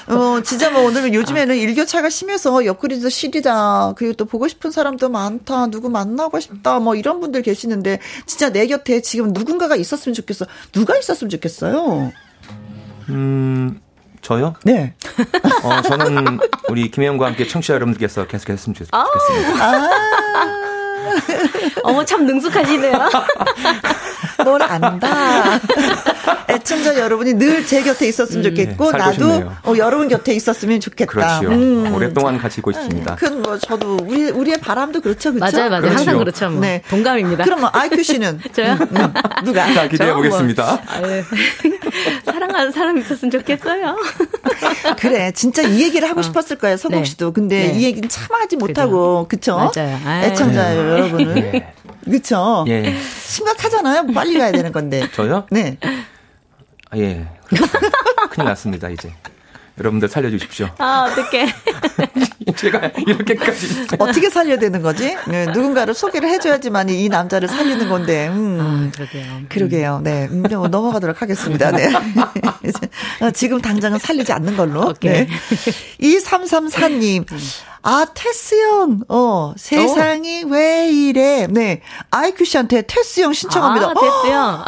어, 진짜 뭐 오늘은 요즘에는 일교차가 심해서 옆구리도 시리다. 그리고 또 보고 싶은 사람도 많다. 누구 만나고 싶다. 뭐 이런 분들 계시는데 진짜 내 곁에 지금 누군가가 있었으면 좋겠어. 누가 있었으면 좋겠어요? 음, 저요? 네. 어, 저는 우리 김혜영과 함께 청취자 여러분들께서 계속 했으면 좋겠습니다. 아~ 어머, 참 능숙하시네요. 뭘 안다. 애청자 여러분이 늘 제 곁에 있었으면 음, 좋겠고, 네, 나도 어, 여러분 곁에 있었으면 좋겠다. 그렇죠. 음. 오랫동안 같이 있고 싶습니다. 그건 뭐, 저도, 우리, 우리의 바람도 그렇죠. 그렇죠? 맞아요, 맞아요. 그렇죠. 항상 그렇죠. 뭐. 네. 동감입니다. 그럼 뭐, 아이큐 씨는? 저요? 음, 음. 누가? 자, 기대해 보겠습니다. 뭐, 사랑하는 사람 있었으면 좋겠어요. 그래, 진짜 이 얘기를 하고 어. 싶었을 거예요, 서복 네. 씨도. 근데 네. 이 얘기는 참 하지 못하고, 그쵸? 맞아요. 애청자 네. 여러분은. 네. 그쵸? 예. 심각하잖아요. 빨리 가야 되는 건데. 저요? 네. 아, 예. 큰일 났습니다, 이제. 여러분들 살려주십시오. 아, 어떡해. 제가 이렇게까지. 어떻게 살려야 되는 거지? 네, 누군가를 소개를 해줘야지만 이 남자를 살리는 건데. 음. 아, 그러게요. 그러게요. 네. 음, 뭐 넘어가도록 하겠습니다. 네. 어, 지금 당장은 살리지 않는 걸로. 오케이. 네. 2334님. 아, 테스 형, 어, 세상이 오. 왜 이래. 네. 아이큐 씨한테 테스 형 신청합니다. 아, 테스 형.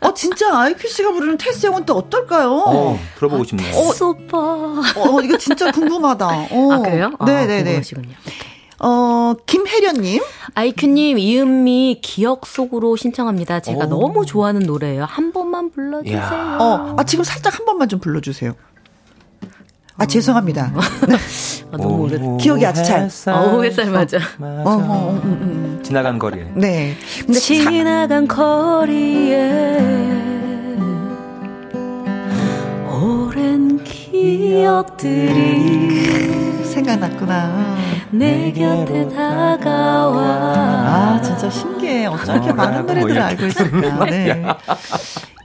어, 진짜 아이큐 씨가 부르는 테스 형은 또 어떨까요? 어, 들어보고 싶네요. 어, 오빠. 어, 이거 진짜 궁금하다. 어. 아, 그래요? 네네네. 아, 어, 김혜련님. 아이큐님, 이은미 기억 속으로 신청합니다. 제가 오. 너무 좋아하는 노래예요. 한 번만 불러주세요. 야. 어, 아, 지금 살짝 한 번만 좀 불러주세요. 아, 죄송합니다. 아, 너무 오래 기억이 아주 잘. 어, 햇살 맞아. 어, 어, 어, 음, 음. 지나간 거리에. 네. 근데 지나간 사... 거리에 오랜 기억들이 생각났구나. 내 곁에 다가와. 아, 진짜 신기해. 어쩌게 아, 많은 노래들을 뭐 알고 있을까. 네.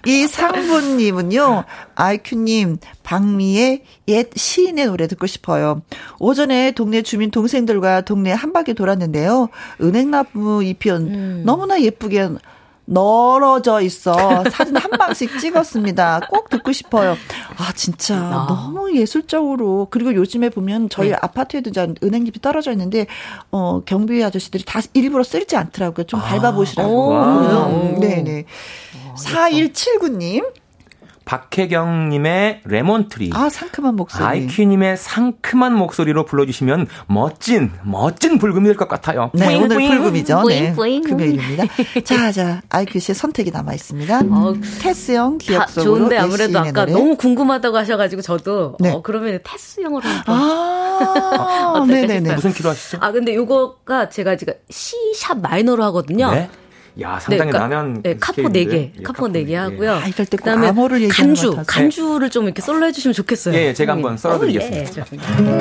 이 상부님은요, 아이큐님, 박미의 옛 시인의 노래 듣고 싶어요. 오전에 동네 주민 동생들과 동네 한 바퀴 돌았는데요. 은행나무 잎이 음. 너무나 예쁘게 널어져 있어. 사진 한 방씩 찍었습니다. 꼭 듣고 싶어요. 아, 진짜 아. 너무 예술적으로. 그리고 요즘에 보면 저희 네. 아파트에도 은행잎이 떨어져 있는데, 어, 경비 아저씨들이 다 일부러 쓸지 않더라고요. 좀 아. 밟아보시라고. 네네. 4179님. 박혜경님의 레몬트리. 아, 상큼한 목소리. 아이큐님의 상큼한 목소리로 불러주시면 멋진, 멋진 불금이 될 것 같아요. 네, 뿌잉, 오늘 뿌잉, 불금이죠. 뿌잉, 네. 뿌잉. 금요일입니다. 자, 자, 아이큐 씨의 선택이 남아 있습니다. 어, 테스형 기억 속으로. 좋은데 아무래도 아까 노래. 너무 궁금하다고 하셔가지고 저도 네. 어, 그러면 테스형으로 한번. 아, 네네네. 무슨 키로 하시죠? 아, 근데 요거가 제가 지금 C샵 마이너로 하거든요. 네? 야 상당히 네, 그러니까, 나면 네, 카포 4개, 예, 카포 4개 하고요. 아, 이럴 때 그다음에 암호를 간주, 간주를 좀 이렇게 솔로 해주시면 좋겠어요. 예, 예 제가 한번 썰어드리겠습니다. 어,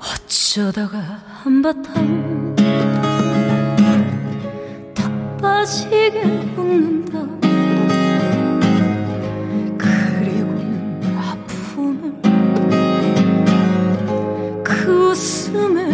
어쩌다가 한바탕 다 빠지게 웃는다. 그저 와준 오늘이 고맙기는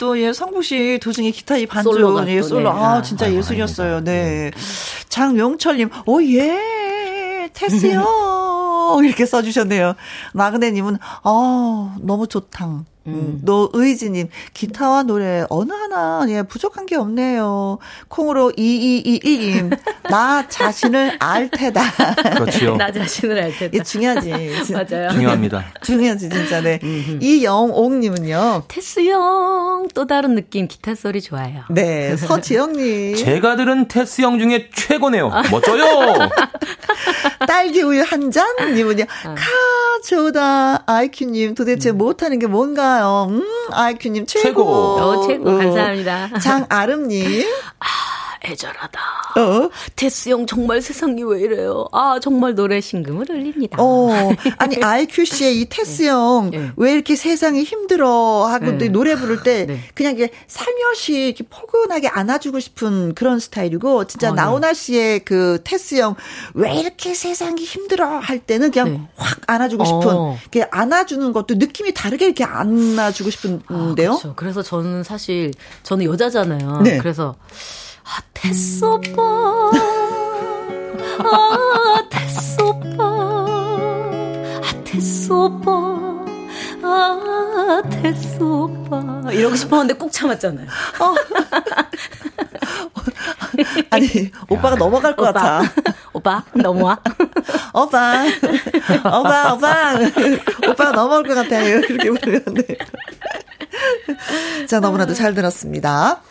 또 예, 성국 씨 도중에 기타 이 반주 솔로가 예, 솔로 네. 아 진짜 아, 예술이었어요. 네. 장용철 님, 오 예. 테스요. 이렇게 써 주셨네요. 나그네 님은, 어, 너무 좋당. 음. 노의지님, 기타와 노래 어느 하나, 예, 부족한 게 없네요. 콩으로 2221님, 나 자신을 알 테다. 그렇죠. 나 자신을 알 테다. 이 중요하지. 맞아요. 중요합니다. 중요하지, 진짜, 네. 이영옥님은요. 테스 형, 또 다른 느낌, 기타 소리 좋아요. 네, 서지영님. 제가 들은 테스 형 중에 최고네요. 멋져요! 딸기 우유 한 잔? 님은요. 아. 카조다. 아이큐님, 도대체 음. 못하는 게 뭔가 고마워요. 음, 아이큐님 최고. 최고. 어, 최고. 감사합니다. 장아름님. 아, 애절하다. 어? 테스 형 정말 세상이 왜 이래요? 아, 정말 노래 심금을 흘립니다. 어, 아니, 아이큐 씨의 이 테스 형왜 네. 네. 이렇게 세상이 힘들어 하고 네. 노래 부를 때 네. 그냥 이게 살며시 이렇게 포근하게 안아주고 싶은 그런 스타일이고 진짜 어, 나훈아 씨의 그 테스 형 왜 이렇게 세상이 힘들어 할 때는 그냥 네. 확 안아주고 싶은 어. 이렇게 안아주는 것도 느낌이 다르게 이렇게 안아주고 싶은데요. 아, 그렇죠. 그래서 저는 사실 저는 여자잖아요. 네. 그래서 아, 테스 오빠. 아, 테스 오빠. 아, 테스 오빠. 아, 테스 오빠. 이러고 싶었는데 꼭 참았잖아요. 어. 아니, 오빠가 넘어갈 것 오빠. 같아. 오빠, 넘어와. 오빠, 오빠, 오빠. 오빠가 넘어올 것 같아요. 이렇게 부르는데. 자, 너무나도 잘 들었습니다.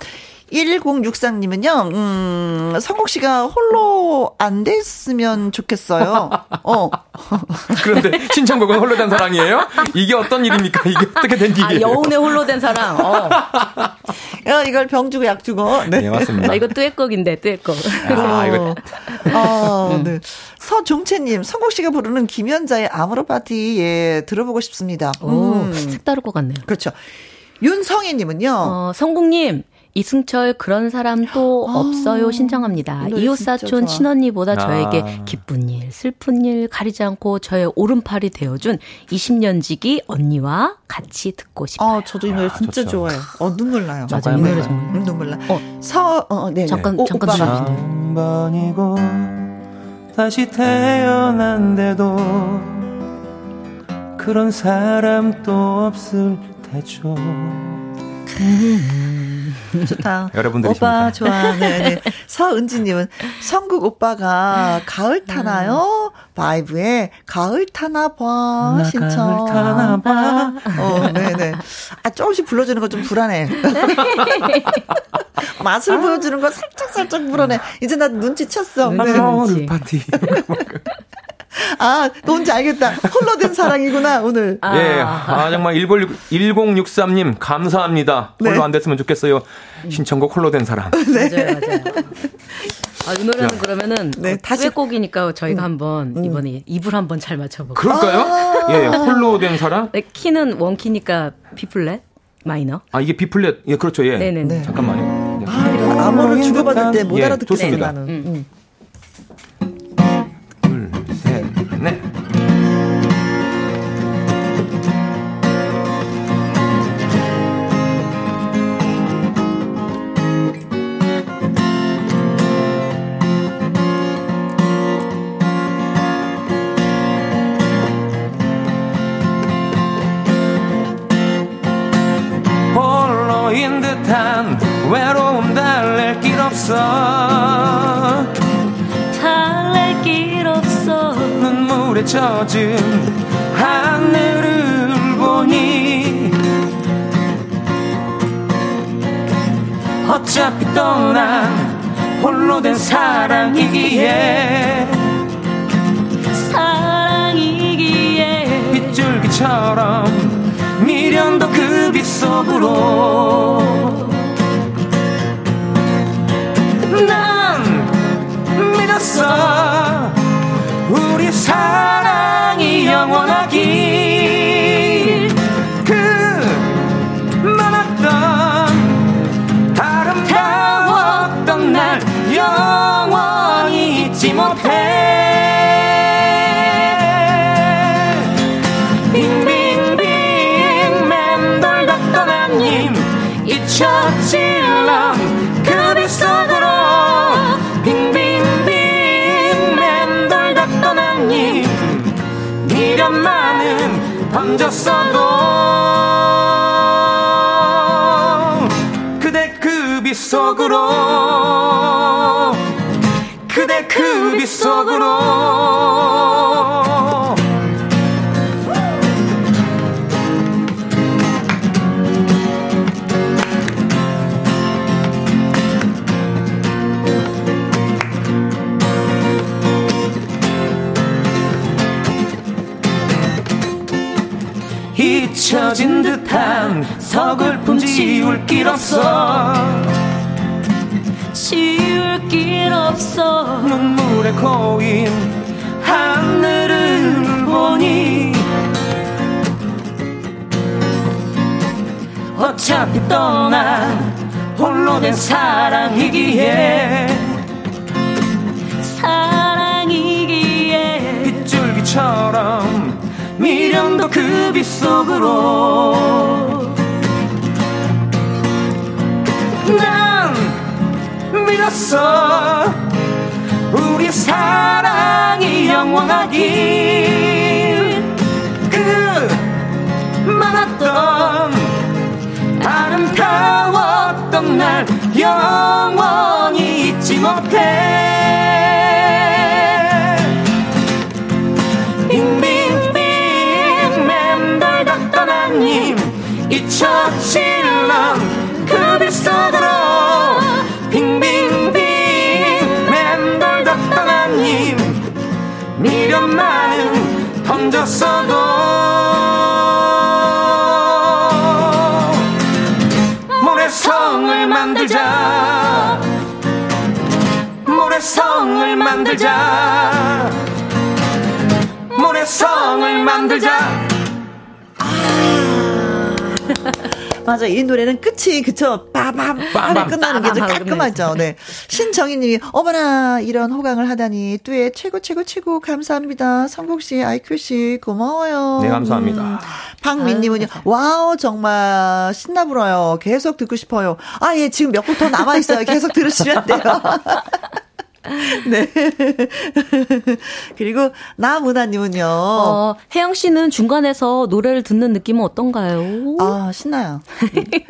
1063님은요, 음, 성국 씨가 홀로 안 됐으면 좋겠어요. 어. 그런데 신청곡은 홀로 된 사랑이에요? 이게 어떤 일입니까? 이게 어떻게 된 아, 일이에요? 아, 여운의 홀로 된 사랑. 어. 야, 이걸 병 주고 약 주고. 네, 네 맞습니다. 아, 이거 뚜엣곡인데, 뚜엣곡. 아, 이거. 아, 네. 서종채님, 성국 씨가 부르는 김연자의 아모르 파티, 예, 들어보고 싶습니다. 오, 음. 색다를 것 같네요. 그렇죠. 윤성희님은요. 어, 성국님, 이승철 그런 사람 또 아, 없어요 신청합니다. 이웃사촌 친언니보다 저에게 아. 기쁜 일, 슬픈 일 가리지 않고 저의 오른팔이 되어준 20년 지기 언니와 같이 듣고 싶어요. 아, 저도 이 노래 진짜 좋죠. 좋아요. 어, 눈물 나요. 맞아, 이 노래 정말. 음, 눈물 나. 어, 서, 어, 네. 잠깐, 네. 잠깐 들어주세요. 다시 태어난데도 그런 사람 또 없을 테죠. 음. 좋다. 여러분들이 오빠 좋아. 네, 네. 서은지님은 성국 오빠가 가을 타나요? 바이브에 가을 타나 봐 신청. 가을 타나 봐. 어, 네네. 아 조금씩 불러주는 거 좀 불안해. 맛을 아. 보여주는 거 살짝 살짝 불안해. 이제 나 눈치 챘어. 네. 파티. 아, 뭔지 알겠다. 홀로 된 사랑이구나, 오늘. 아. 예. 아, 정말 1063님, 감사합니다. 홀로 네. 안 됐으면 좋겠어요. 신청곡 홀로 된 사랑. 네. 맞아요, 맞아요. 아, 이 노래는 그러면은 네, 어, 다시 곡이니까 저희가 음. 한번 음. 이번에 입을 한번 잘 맞춰볼게요. 그럴까요? 아~ 예, 홀로 된 사랑. 네, 키는 원키니까 B 플랫 마이너. 아 이게 B 플랫. 예, 그렇죠. 예. 네네. 네. 잠깐만요. 아, 이거 암호를 주고받을 때못 알아듣겠습니다. 예, 좋습니다. 음. 음. 눈물에 젖은 하늘을 보니 어차피 떠난 홀로 된 사랑이기에 사랑이기에 빗줄기처럼 미련도 그빛 속으로 난 믿었어. 우리 사랑이 영원하길 그 많았던 아름다웠던 날 영원히 잊지 못해 속으로 그대 그 빗속으로. 잊혀진 듯한 서글픔 지울 길 없어 길 없어. 눈물에 고인 하늘을 보니 어차피 떠난 홀로 된 사랑이기에 사랑이기에 빗줄기처럼 미련도 그 빗속으로 믿었어 우리 사랑이 영원하길 그 많았던 아름다웠던 날 영원히 잊지 못해. 빙빙빙 맴돌던 하님 잊혀질 만들자 모래성을 만들자 맞아. 이 노래는 끝이 그쵸. 빠밤 빠밤 끝나는 게 깔끔하죠. 네. 신정희 님이 어머나 이런 호강을 하다니 뚜에 최고 최고 최고 감사합니다. 성국 씨, 아이큐 씨 고마워요. 네 감사합니다. 음, 박민 님은요. 와우 정말 신나 불어요. 계속 듣고 싶어요. 아 예 지금 몇 곡 더 남아 있어요. 계속 들으시면 돼요. 네. 그리고 나문화님은요. 어, 혜영 씨는 중간에서 노래를 듣는 느낌은 어떤가요? 아 신나요.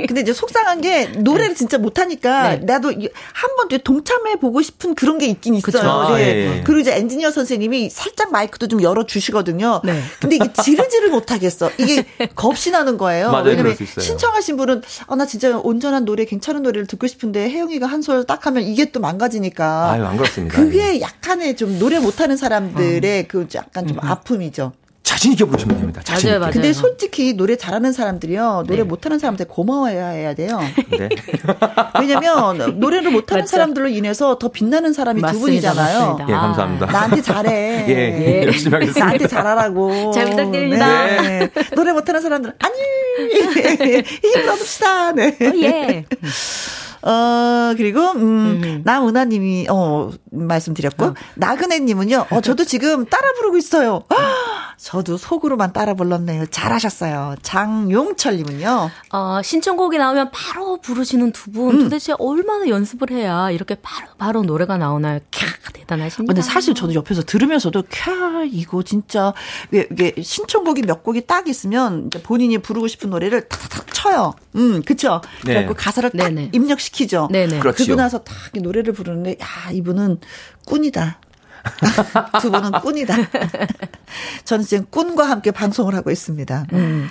근데 이제 속상한 게 노래를 네. 진짜 못하니까 네. 나도 한번 동참해 보고 싶은 그런 게 있긴 있어요. 아, 네. 예, 예. 그리고 이제 엔지니어 선생님이 살짝 마이크도 좀 열어 주시거든요. 네. 근데 이게 지르지를 못하겠어. 이게 겁이 나는 거예요. 맞아요, 왜냐면 신청하신 분은 아, 나 진짜 온전한 노래, 괜찮은 노래를 듣고 싶은데 혜영이가 한 소절 딱 하면 이게 또 망가지니까. 아유, 안 그 렇습니다. 그게 예. 약간의 좀 노래 못하는 사람들의 어. 그 약간 좀 음, 음. 아픔이죠. 자신 있게 부르시면 됩니다. 자신 맞아요, 맞아요. 근데 솔직히 노래 잘하는 사람들이요. 노래 네. 못하는 사람한테 고마워해야 해야 돼요. 네. 왜냐면 노래를 못하는 사람들로 인해서 더 빛나는 사람이 맞습니다, 두 분이잖아요. 맞습니다. 예, 감사합니다. 나한테 잘해. 예, 예. 열심히 하겠습니다. 나한테 잘하라고. 잘 부탁드립니다. 네. 노래 못하는 사람들 아니 힘을 얻읍시다. 네. 어, 예. 어, 그리고, 음, 음. 나은하님이, 어, 말씀드렸고, 어. 나그네님은요, 어, 저도 지금 따라 부르고 있어요. 저도 속으로만 따라 불렀네요. 잘하셨어요. 장용철님은요. 어, 신청곡이 나오면 바로 부르시는 두 분. 음. 도대체 얼마나 연습을 해야 이렇게 바로, 바로 노래가 나오나요? 캬, 대단하십니다. 근데 사실 저도 옆에서 들으면서도 캬, 이거 진짜, 이게, 이게 신청곡이 몇 곡이 딱 있으면 본인이 부르고 싶은 노래를 탁탁 쳐요. 음, 그쵸. 네. 그래갖고 가사를 딱 네네. 입력시키죠. 네네. 그러고 나서 딱 노래를 부르는데, 야, 이분은 꾼이다. 두 분은 꾼이다. 저는 지금 꾼과 함께 방송을 하고 있습니다. 음.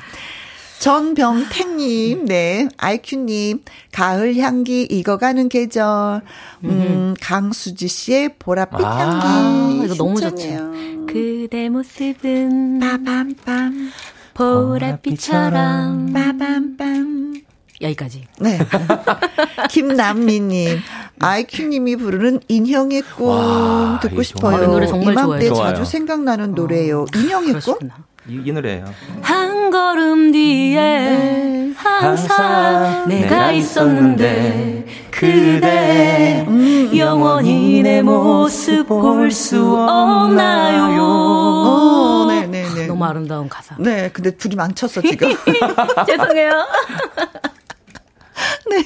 전병택님, 네, 아이큐님, 가을 향기 익어가는 계절, 음, 강수지 씨의 보랏빛 아, 향기. 이거 너무 좋죠. 그대 모습은 빠밤밤, 보랏빛처럼 빠밤밤. 여기까지. 네. 김남미님, 아이큐님이 부르는 인형의 꿈 와, 듣고 싶어요. 노래 정말 이맘때 좋아요. 자주 생각나는 노래예요. 어, 인형의 꿈? 이, 이, 노래예요. 한 걸음 뒤에 네. 항상 내가 있었는데 그대 음, 영원히 내 모습 볼 수 없나요? 오, 네, 네, 네. 너무 아름다운 가사. 네, 근데 둘이 망쳤어 지금. 죄송해요. 네.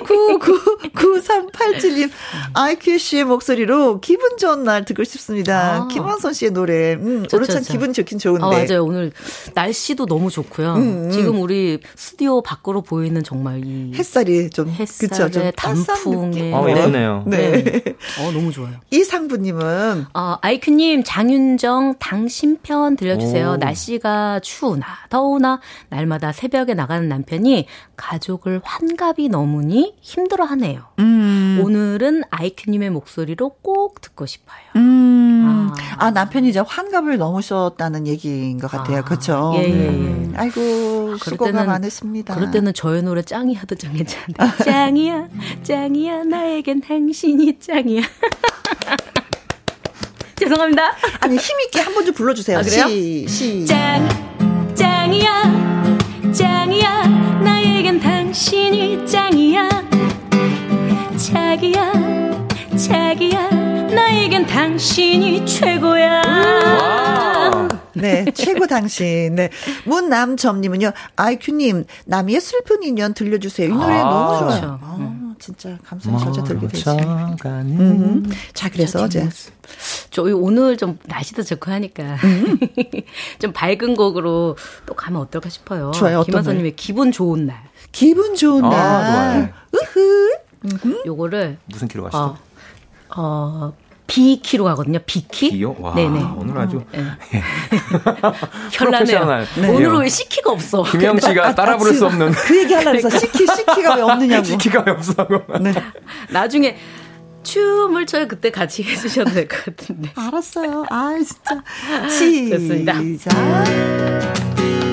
999387님, 아이큐 씨의 목소리로 기분 좋은 날 듣고 싶습니다. 아. 김원선 씨의 노래. 음, 오늘 참 기분 좋긴 좋은데. 아, 맞아요. 오늘 날씨도 너무 좋고요. 음, 음. 지금 우리 스튜디오 밖으로 보이는 정말 이 햇살이 좀 햇살의 그쵸, 좀 단풍에 어, 예쁘네요. 네. 네. 어, 너무 좋아요. 이상부 님은 어, 아이큐 님 장윤정 당신 편 들려주세요. 오. 날씨가 추우나 더우나 날마다 새벽에 나가는 남편이 가족을 환갑 이 넘으니 힘들어하네요. 음. 오늘은 아이큐님의 목소리로 꼭 듣고 싶어요. 음. 아. 아. 남편이 이제 환갑을 넘으셨다는 얘기인 것 같아요. 아. 그렇죠. 예, 예, 예. 음. 아이고 수고가 때는, 많으십니다. 그럴 때는 저의 노래 짱이야 도 짱이잖아요. 짱이야, 짱이야, 나에겐 당신이 짱이야. 죄송합니다. 아니 힘있게 한 번 좀 불러주세요. 아, 그래요? 시, 시. 짱, 짱이야, 짱이야, 당신이 짱이야. 자기야, 자기야, 나에겐 당신이 최고야. 네, 최고 당신. 네. 문남점님은요, 아이큐님, 남이의 슬픈 인연 들려주세요. 이 노래 아, 너무 좋아요. 그렇죠. 아, 진짜 감성이 절절 들게 되죠. 음. 자, 그래서 이제. 저희 오늘 좀 날씨도 좋고 하니까 음. 좀 밝은 곡으로 또 가면 어떨까 싶어요. 좋아요. 김한선님의 기분 좋은 날. 기분 좋은 아, 날. 좋아요. 으흐. 요거를 무슨 키로 가시죠? 어, 어 B키로 가거든요. B키. B요? 와, 네네. 오늘 아주 어, 네. 현란해요. 네. 오늘은 왜 C키가 없어? 김영 씨가 아, 따라 부를 수 없는. 그 얘기 하려고 해서 C키, C키가 왜 없느냐고. C키가 왜 없어? 네. 나중에 춤을 춰요. 그때 같이 해주셔도 될 것 같은데. 알았어요. 아, 진짜. 시작. 김혜영님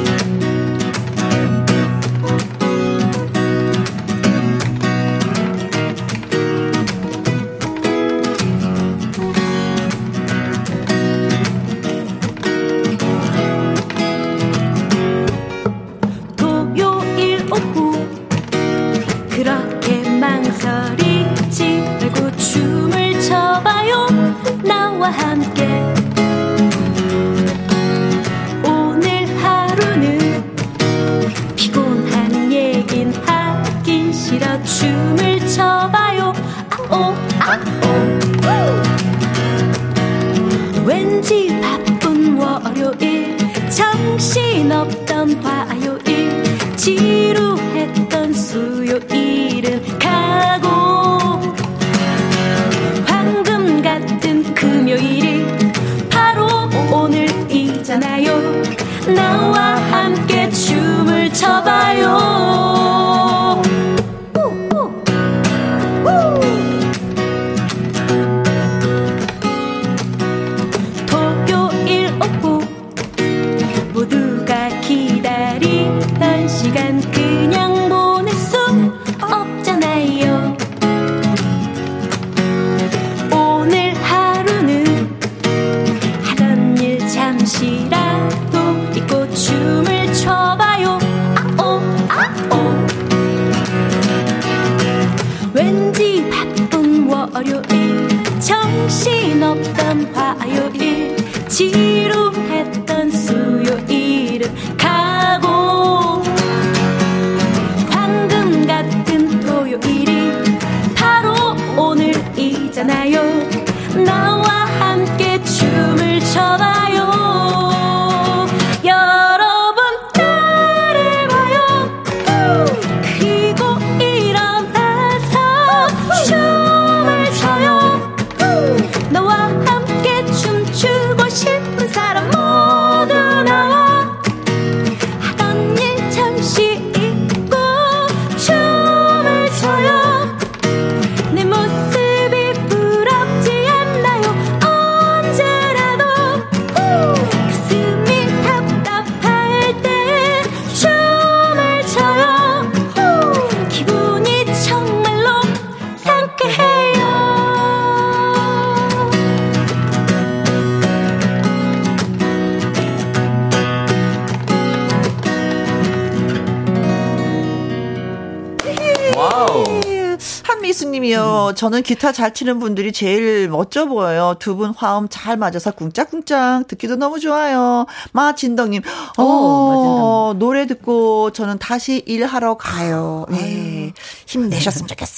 저는 기타 잘 치는 분들이 제일 멋져 보여요. 두 분 화음 잘 맞아서 꿍짝꿍짝 듣기도 너무 좋아요. 마진덕님, 어, 어 노래 듣고 저는 다시 일하러 가요. 네. 힘내셨으면 좋겠습니다.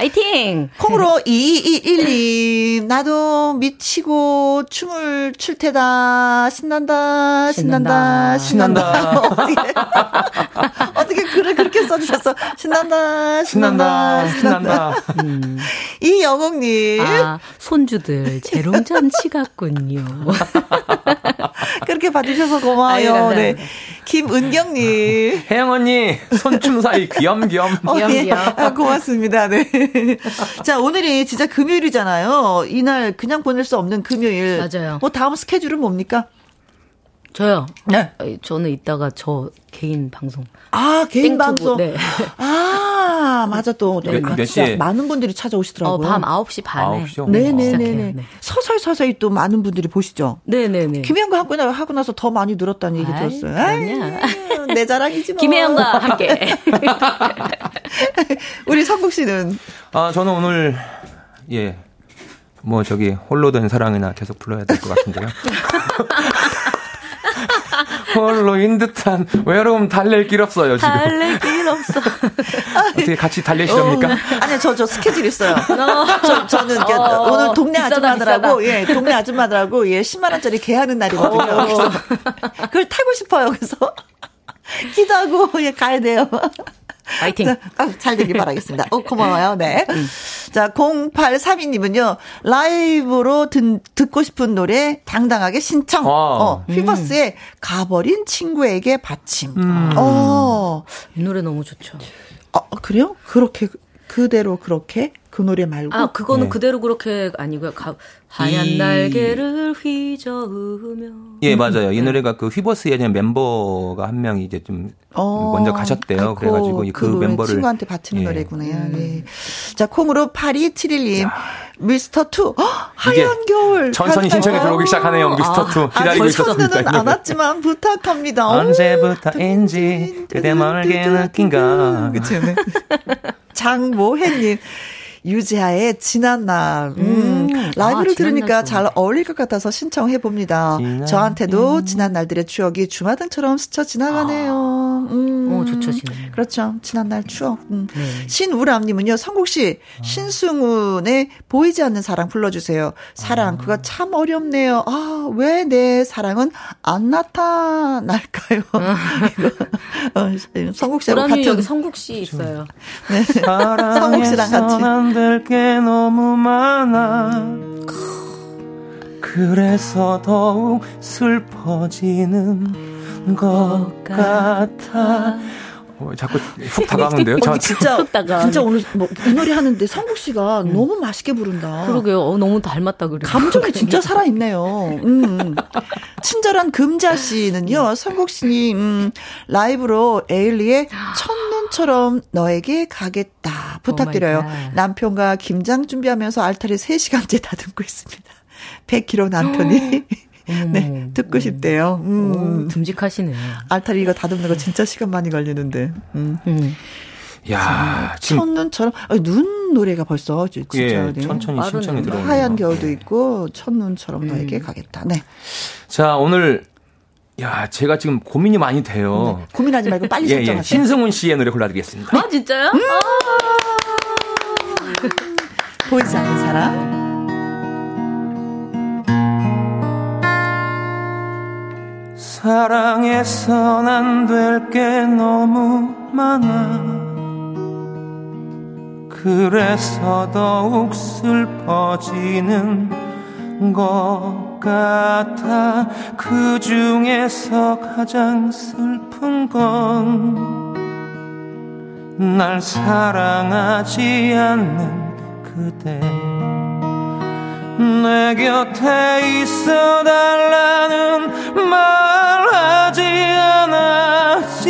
파이팅! 콩으로 2212, 나도 미치고 춤을 출 테다. 신난다, 신난다, 신난다. 신난다. 어떻게, 어떻게 글을 그렇게 써주셨어? 신난다, 신난다, 신난다. 음. 이 영웅님. 아, 손주들 재롱잔치 같군요. 그렇게 봐주셔서 고마워요. 아유, 네. 김은경님. 혜영 언니, 손춤 사이 귀염귀염. 어, 예. 아, 고맙습니다. 네. 자, 오늘이 진짜 금요일이잖아요. 이날 그냥 보낼 수 없는 금요일. 맞아요. 뭐 다음 스케줄은 뭡니까? 저요? 네. 저는 이따가 저 개인 방송. 아, 개인 방송? 네. 아, 맞아, 또. 네, 몇, 몇 시에? 많은 분들이 찾아오시더라고요. 어, 밤 9시 반에. 9시요? 네네네. 네. 서서히 서서히 또 많은 분들이 보시죠? 네네네. 김혜영과 하고, 나, 하고 나서 더 많이 늘었다는 얘기 아이, 들었어요. 아이, 내 자랑이지 뭐. 김혜영과 함께. 우리 성국 씨는? 아, 저는 오늘, 예. 뭐 저기 홀로 된 사랑이나 계속 불러야 될 것 같은데요. 홀로인 듯한 외로움 달랠 길 없어요, 지금. 달랠 길 없어. 어떻게 같이 달래시렵니까? 어, 아니, 저, 저 스케줄 있어요. 어. 저, 저는 어, 오늘 동네 비싸다, 아줌마들하고, 비싸다. 예, 동네 아줌마들하고, 예, 10만원짜리 개하는 날이거든요. 어. 그래서 그걸 타고 싶어요. 그래서 기도하고, 예, 가야 돼요. 파이팅. 자, 아, 잘 되길 바라겠습니다. 어, 고마워요. 네. 음. 자, 0832님은요, 라이브로 듣, 듣고 싶은 노래 당당하게 신청. 아. 어, 휘버스의 음. 가버린 친구에게 바침. 음. 어. 이 노래 너무 좋죠. 어, 그래요? 그렇게, 그대로 그렇게? 그 노래 말고. 아, 그거는 네. 그대로 그렇게 아니고요. 가, 하얀 이... 날개를 휘저으며. 예, 맞아요. 이 네. 노래가 그 휘버스 예전 멤버가 한 명이 이제 좀 어, 먼저 가셨대요. 아이고, 그래가지고 그, 그 멤버를. 친구한테 바치는 예. 노래구나. 음. 네. 자, 콩으로 8271님. 미스터 투 하얀 겨울 천천히 신청이 들어오기 시작하네요. 미스터 투 아, 기다리고 있었습니다. 안 왔지만 부탁합니다. 언제부터인지 그대 멀게 느낀 건. 그쵸. 네. 장모혜님 유재하의 지난 날. 음, 음. 라이브를 아, 들으니까 잘 어울릴 것 같아서 신청해 봅니다. 저한테도 음. 지난 날들의 추억이 주마등처럼 스쳐 지나가네요. 아. 음. 오, 좋죠, 지난 그렇죠. 지난 날 추억. 음. 네. 신우람님은요, 성국 씨, 아. 신승훈의 보이지 않는 사랑 불러주세요. 사랑, 아. 그거 참 어렵네요. 아, 왜 내 사랑은 안 나타날까요? 어, 성국 씨하고 같은. 여기 성국 씨 있어요. 네. 성국 씨랑 같이. 될게 너무 많아 그래서 더욱 슬퍼지는 것 같아 어, 자꾸 훅 다가오는데요. 저 진짜 진짜 오늘 뭐 이 노래 하는데 성국 씨가 음. 너무 맛있게 부른다. 그러게요. 어, 너무 닮았다 그래. 감정이 진짜 살아 있네요. 음. 친절한 금자 씨는요. 성국 씨님 음, 라이브로 에일리의 첫눈처럼 너에게 가겠다 부탁드려요. 남편과 김장 준비하면서 알타리 3시간째 다듬고 있습니다. 100kg 남편이 네, 듣고 싶대요. 음. 오, 듬직하시네. 알타리 이거 다듬는 거 진짜 시간 많이 걸리는데. 음. 음. 야, 첫눈처럼 아니, 눈 노래가 벌써 진짜 예, 네. 천천히 신청이 들어오네요. 하얀 겨울도 네. 있고 첫눈처럼 너에게 음. 가겠다. 네. 자, 오늘 야, 제가 지금 고민이 많이 돼요. 네. 고민하지 말고 빨리 예, 설정하세요. 예, 신승훈 씨의 노래 골라드리겠습니다. 아, 진짜요? 음~ 아~ 보이지 않는 사람. 사랑해선 안 될 게 너무 많아. 그래서 더욱 슬퍼지는 것 같아. 그 중에서 가장 슬픈 건 날 사랑하지 않는 그대 내 곁에 있어 달라는 말 하지 않았지.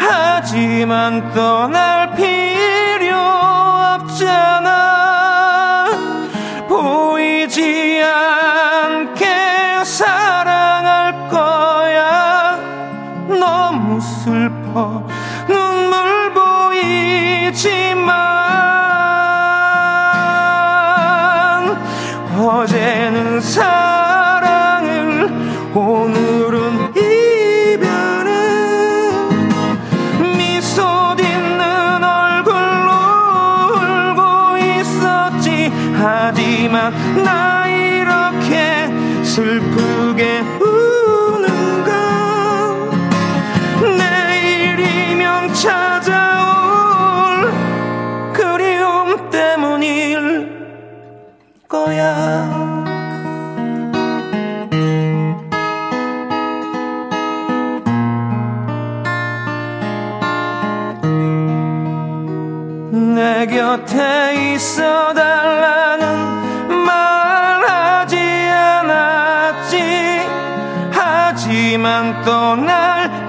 하지만 떠날 필요 없잖아. 보이지 않게 사랑할 거야. 너무 슬퍼. 눈물 보이지만 사랑을 오늘은 이별을 미소 짓는 얼굴로 울고 있었지. 하지만 나 이렇게 슬프게 우는가? 내일이면 찾아올 그리움 때문일 거야 곁에 있어 달라는 말하지 않았지. 하지만 또날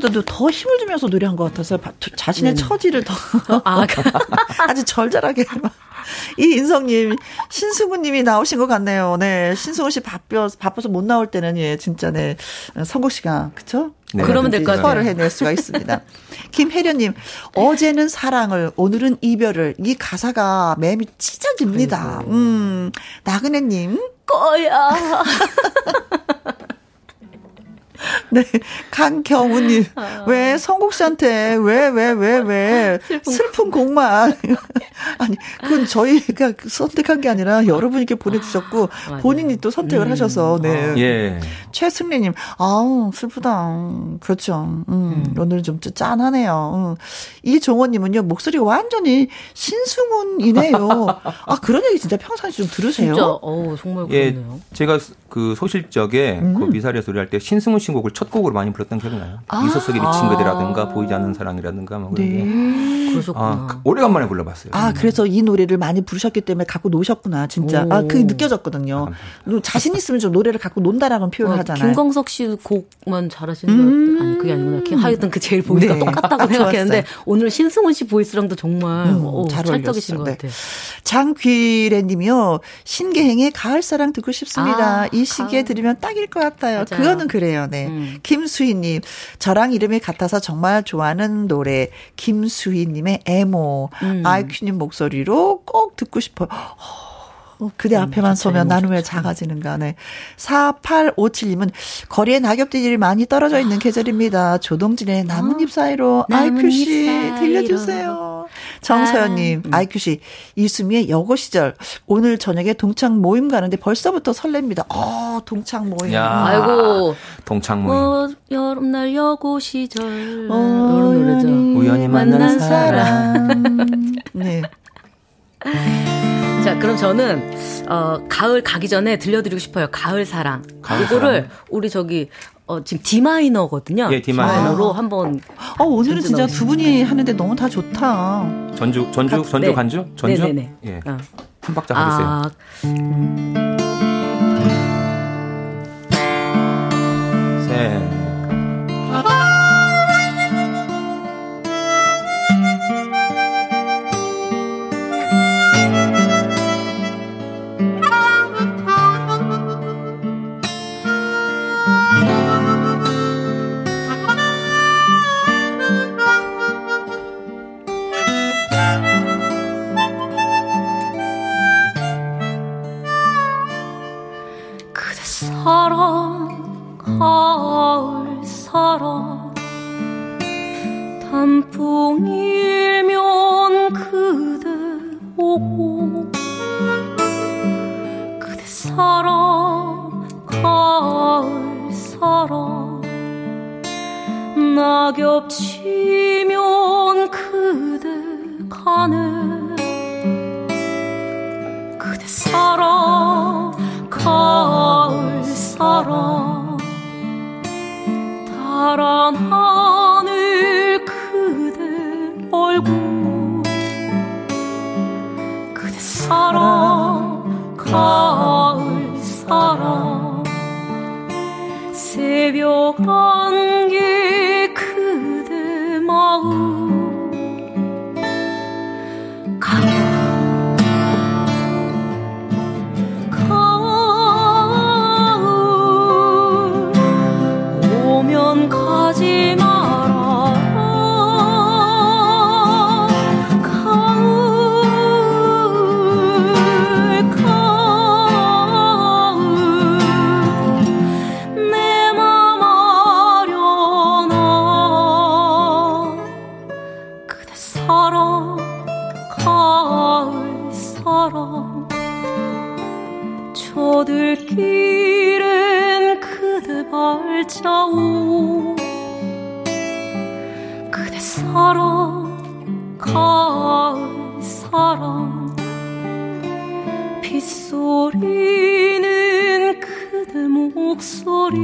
노래보다도 더 힘을 주면서 노래한 것 같아서 바- 자신의 처지를 더 아, 아주 절절하게 막. 이 인성님 신승우님이 나오신 것 같네요. 네, 신승우 씨 바빠 바빠서 못 나올 때는 예 진짜 네 성국 씨가 그쵸? 네. 그러면 될 것 같아요. 소화를 해낼 수가 있습니다. 김혜련님 어제는 사랑을 오늘은 이별을 이 가사가 매미 찢어집니다. 음 나그네님 거야. 네, 강경우님, 왜 성국 씨한테 왜 왜 왜왜 슬픈, 곡만 아니 그건 저희가 선택한 게 아니라 여러분이 렇게 보내주셨고 맞아요. 본인이 또 선택을 하셔서 네. 예. 최승리님, 아우 슬프다. 그렇죠. 음, 오늘 좀 짠하네요. 음. 이종원님은요 목소리가 완전히 신승훈이네요. 아 그런 얘기 진짜 평상시 좀 들으세요? 진짜, 어 정말 예, 그렇네요. 제가 그 소실적에 음. 그 미사리에서 노래할 때 신승훈 신곡을 첫 곡으로 많이 불렀던 기억이 나요. 아. 미소 속에 비친 그대라든가 보이지 않는 사랑이라든가 뭐 그런 게. 네. 그러셨구나. 아, 그- 오래간만에 불러봤어요. 아, 그래서 이 노래를 많이 부르셨기 때문에 갖고 노셨구나, 진짜. 아, 그게 느껴졌거든요. 너 자신 있으면 좀 노래를 갖고 논다라고 표현을 어, 하잖아요. 김광석 씨 곡만 잘하시는 음. 줄 아니 그게 아니구나. 그 하여튼 그 제일 보이스가 네. 똑같다고 아, 생각했는데. 오늘 신승훈 씨 보이스랑도 정말 음, 어, 잘 찰떡이신 어울렸어요. 것 네. 같아요. 장귀래 님이요. 신계행의 가을사랑 듣고 싶습니다. 아, 이 시기에 가을. 들으면 딱일 것 같아요. 맞아요. 그거는 그래요. 네. 음. 김수희 님. 저랑 이름이 같아서 정말 좋아하는 노래. 김수희 님의 에모. 음. 아이큐 님 목소리로 꼭 듣고 싶어요. 어, 그대 앞에만 좋죠. 서면 나는 왜. 작아지는가. 네. 4857님은 거리에 낙엽들이 많이 떨어져 있는 계절입니다. 조동진의 나뭇잎 사이로 나뭇잎 아이큐 씨 사이로. 들려주세요. 정서연님, 음. 아이큐 씨, 이수미의 여고 시절 오늘 저녁에 동창 모임 가는데 벌써부터 설렙니다. 어, 동창 모임. 야. 아이고 동창 모임. 어, 여름날 여고 시절 어, 이런 노래죠. 우연히 만난 만난 사람. 네. 자, 그럼 저는 어 가을 가기 전에 들려드리고 싶어요. 가을 사랑. 가을 이거를 우리 저기 어 지금 D 마이너거든요. 예, D 마이너. 마이너로 한번 어, 오늘은 진짜 두 분이 하는데 너무 다 좋다. 전주, 전주, 가- 전주 네. 간주? 전주? 네네네. 예. 어. 한 박자 가주세요. 아, 셋. 저들길엔 그대 발자국 그대 사랑 가을 사랑 빗소리는 그대 목소리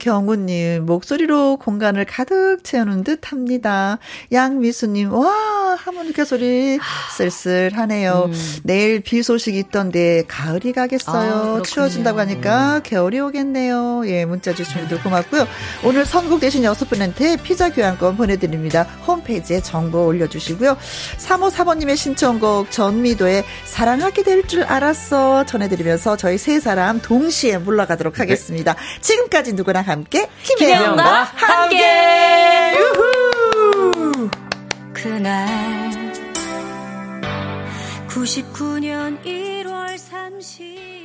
나요. 강경우님, 목소리로 공간을 가득 채우는 듯 합니다. 양미수님, 와, 하모니카 소리 쓸쓸하네요. 음. 내일 비 소식 있던데, 가을이 가겠어요. 아, 추워진다고 하니까 음. 겨울이 오겠네요. 예, 문자 주신 분들 고맙고요. 오늘 선곡되신 여섯 분한테 피자 교환권 보내드립니다. 홈페이지에 정보 올려주시고요. 3호 사모님의 신청곡 전미도의 사랑하게 될 줄 알았어 전해드리면서 저희 세 사람 동시에 물러가도록 네. 하겠습니다. 지금까지 누구랑 함께 김혜영과 함께. 유후. 그날 99년 1월 30일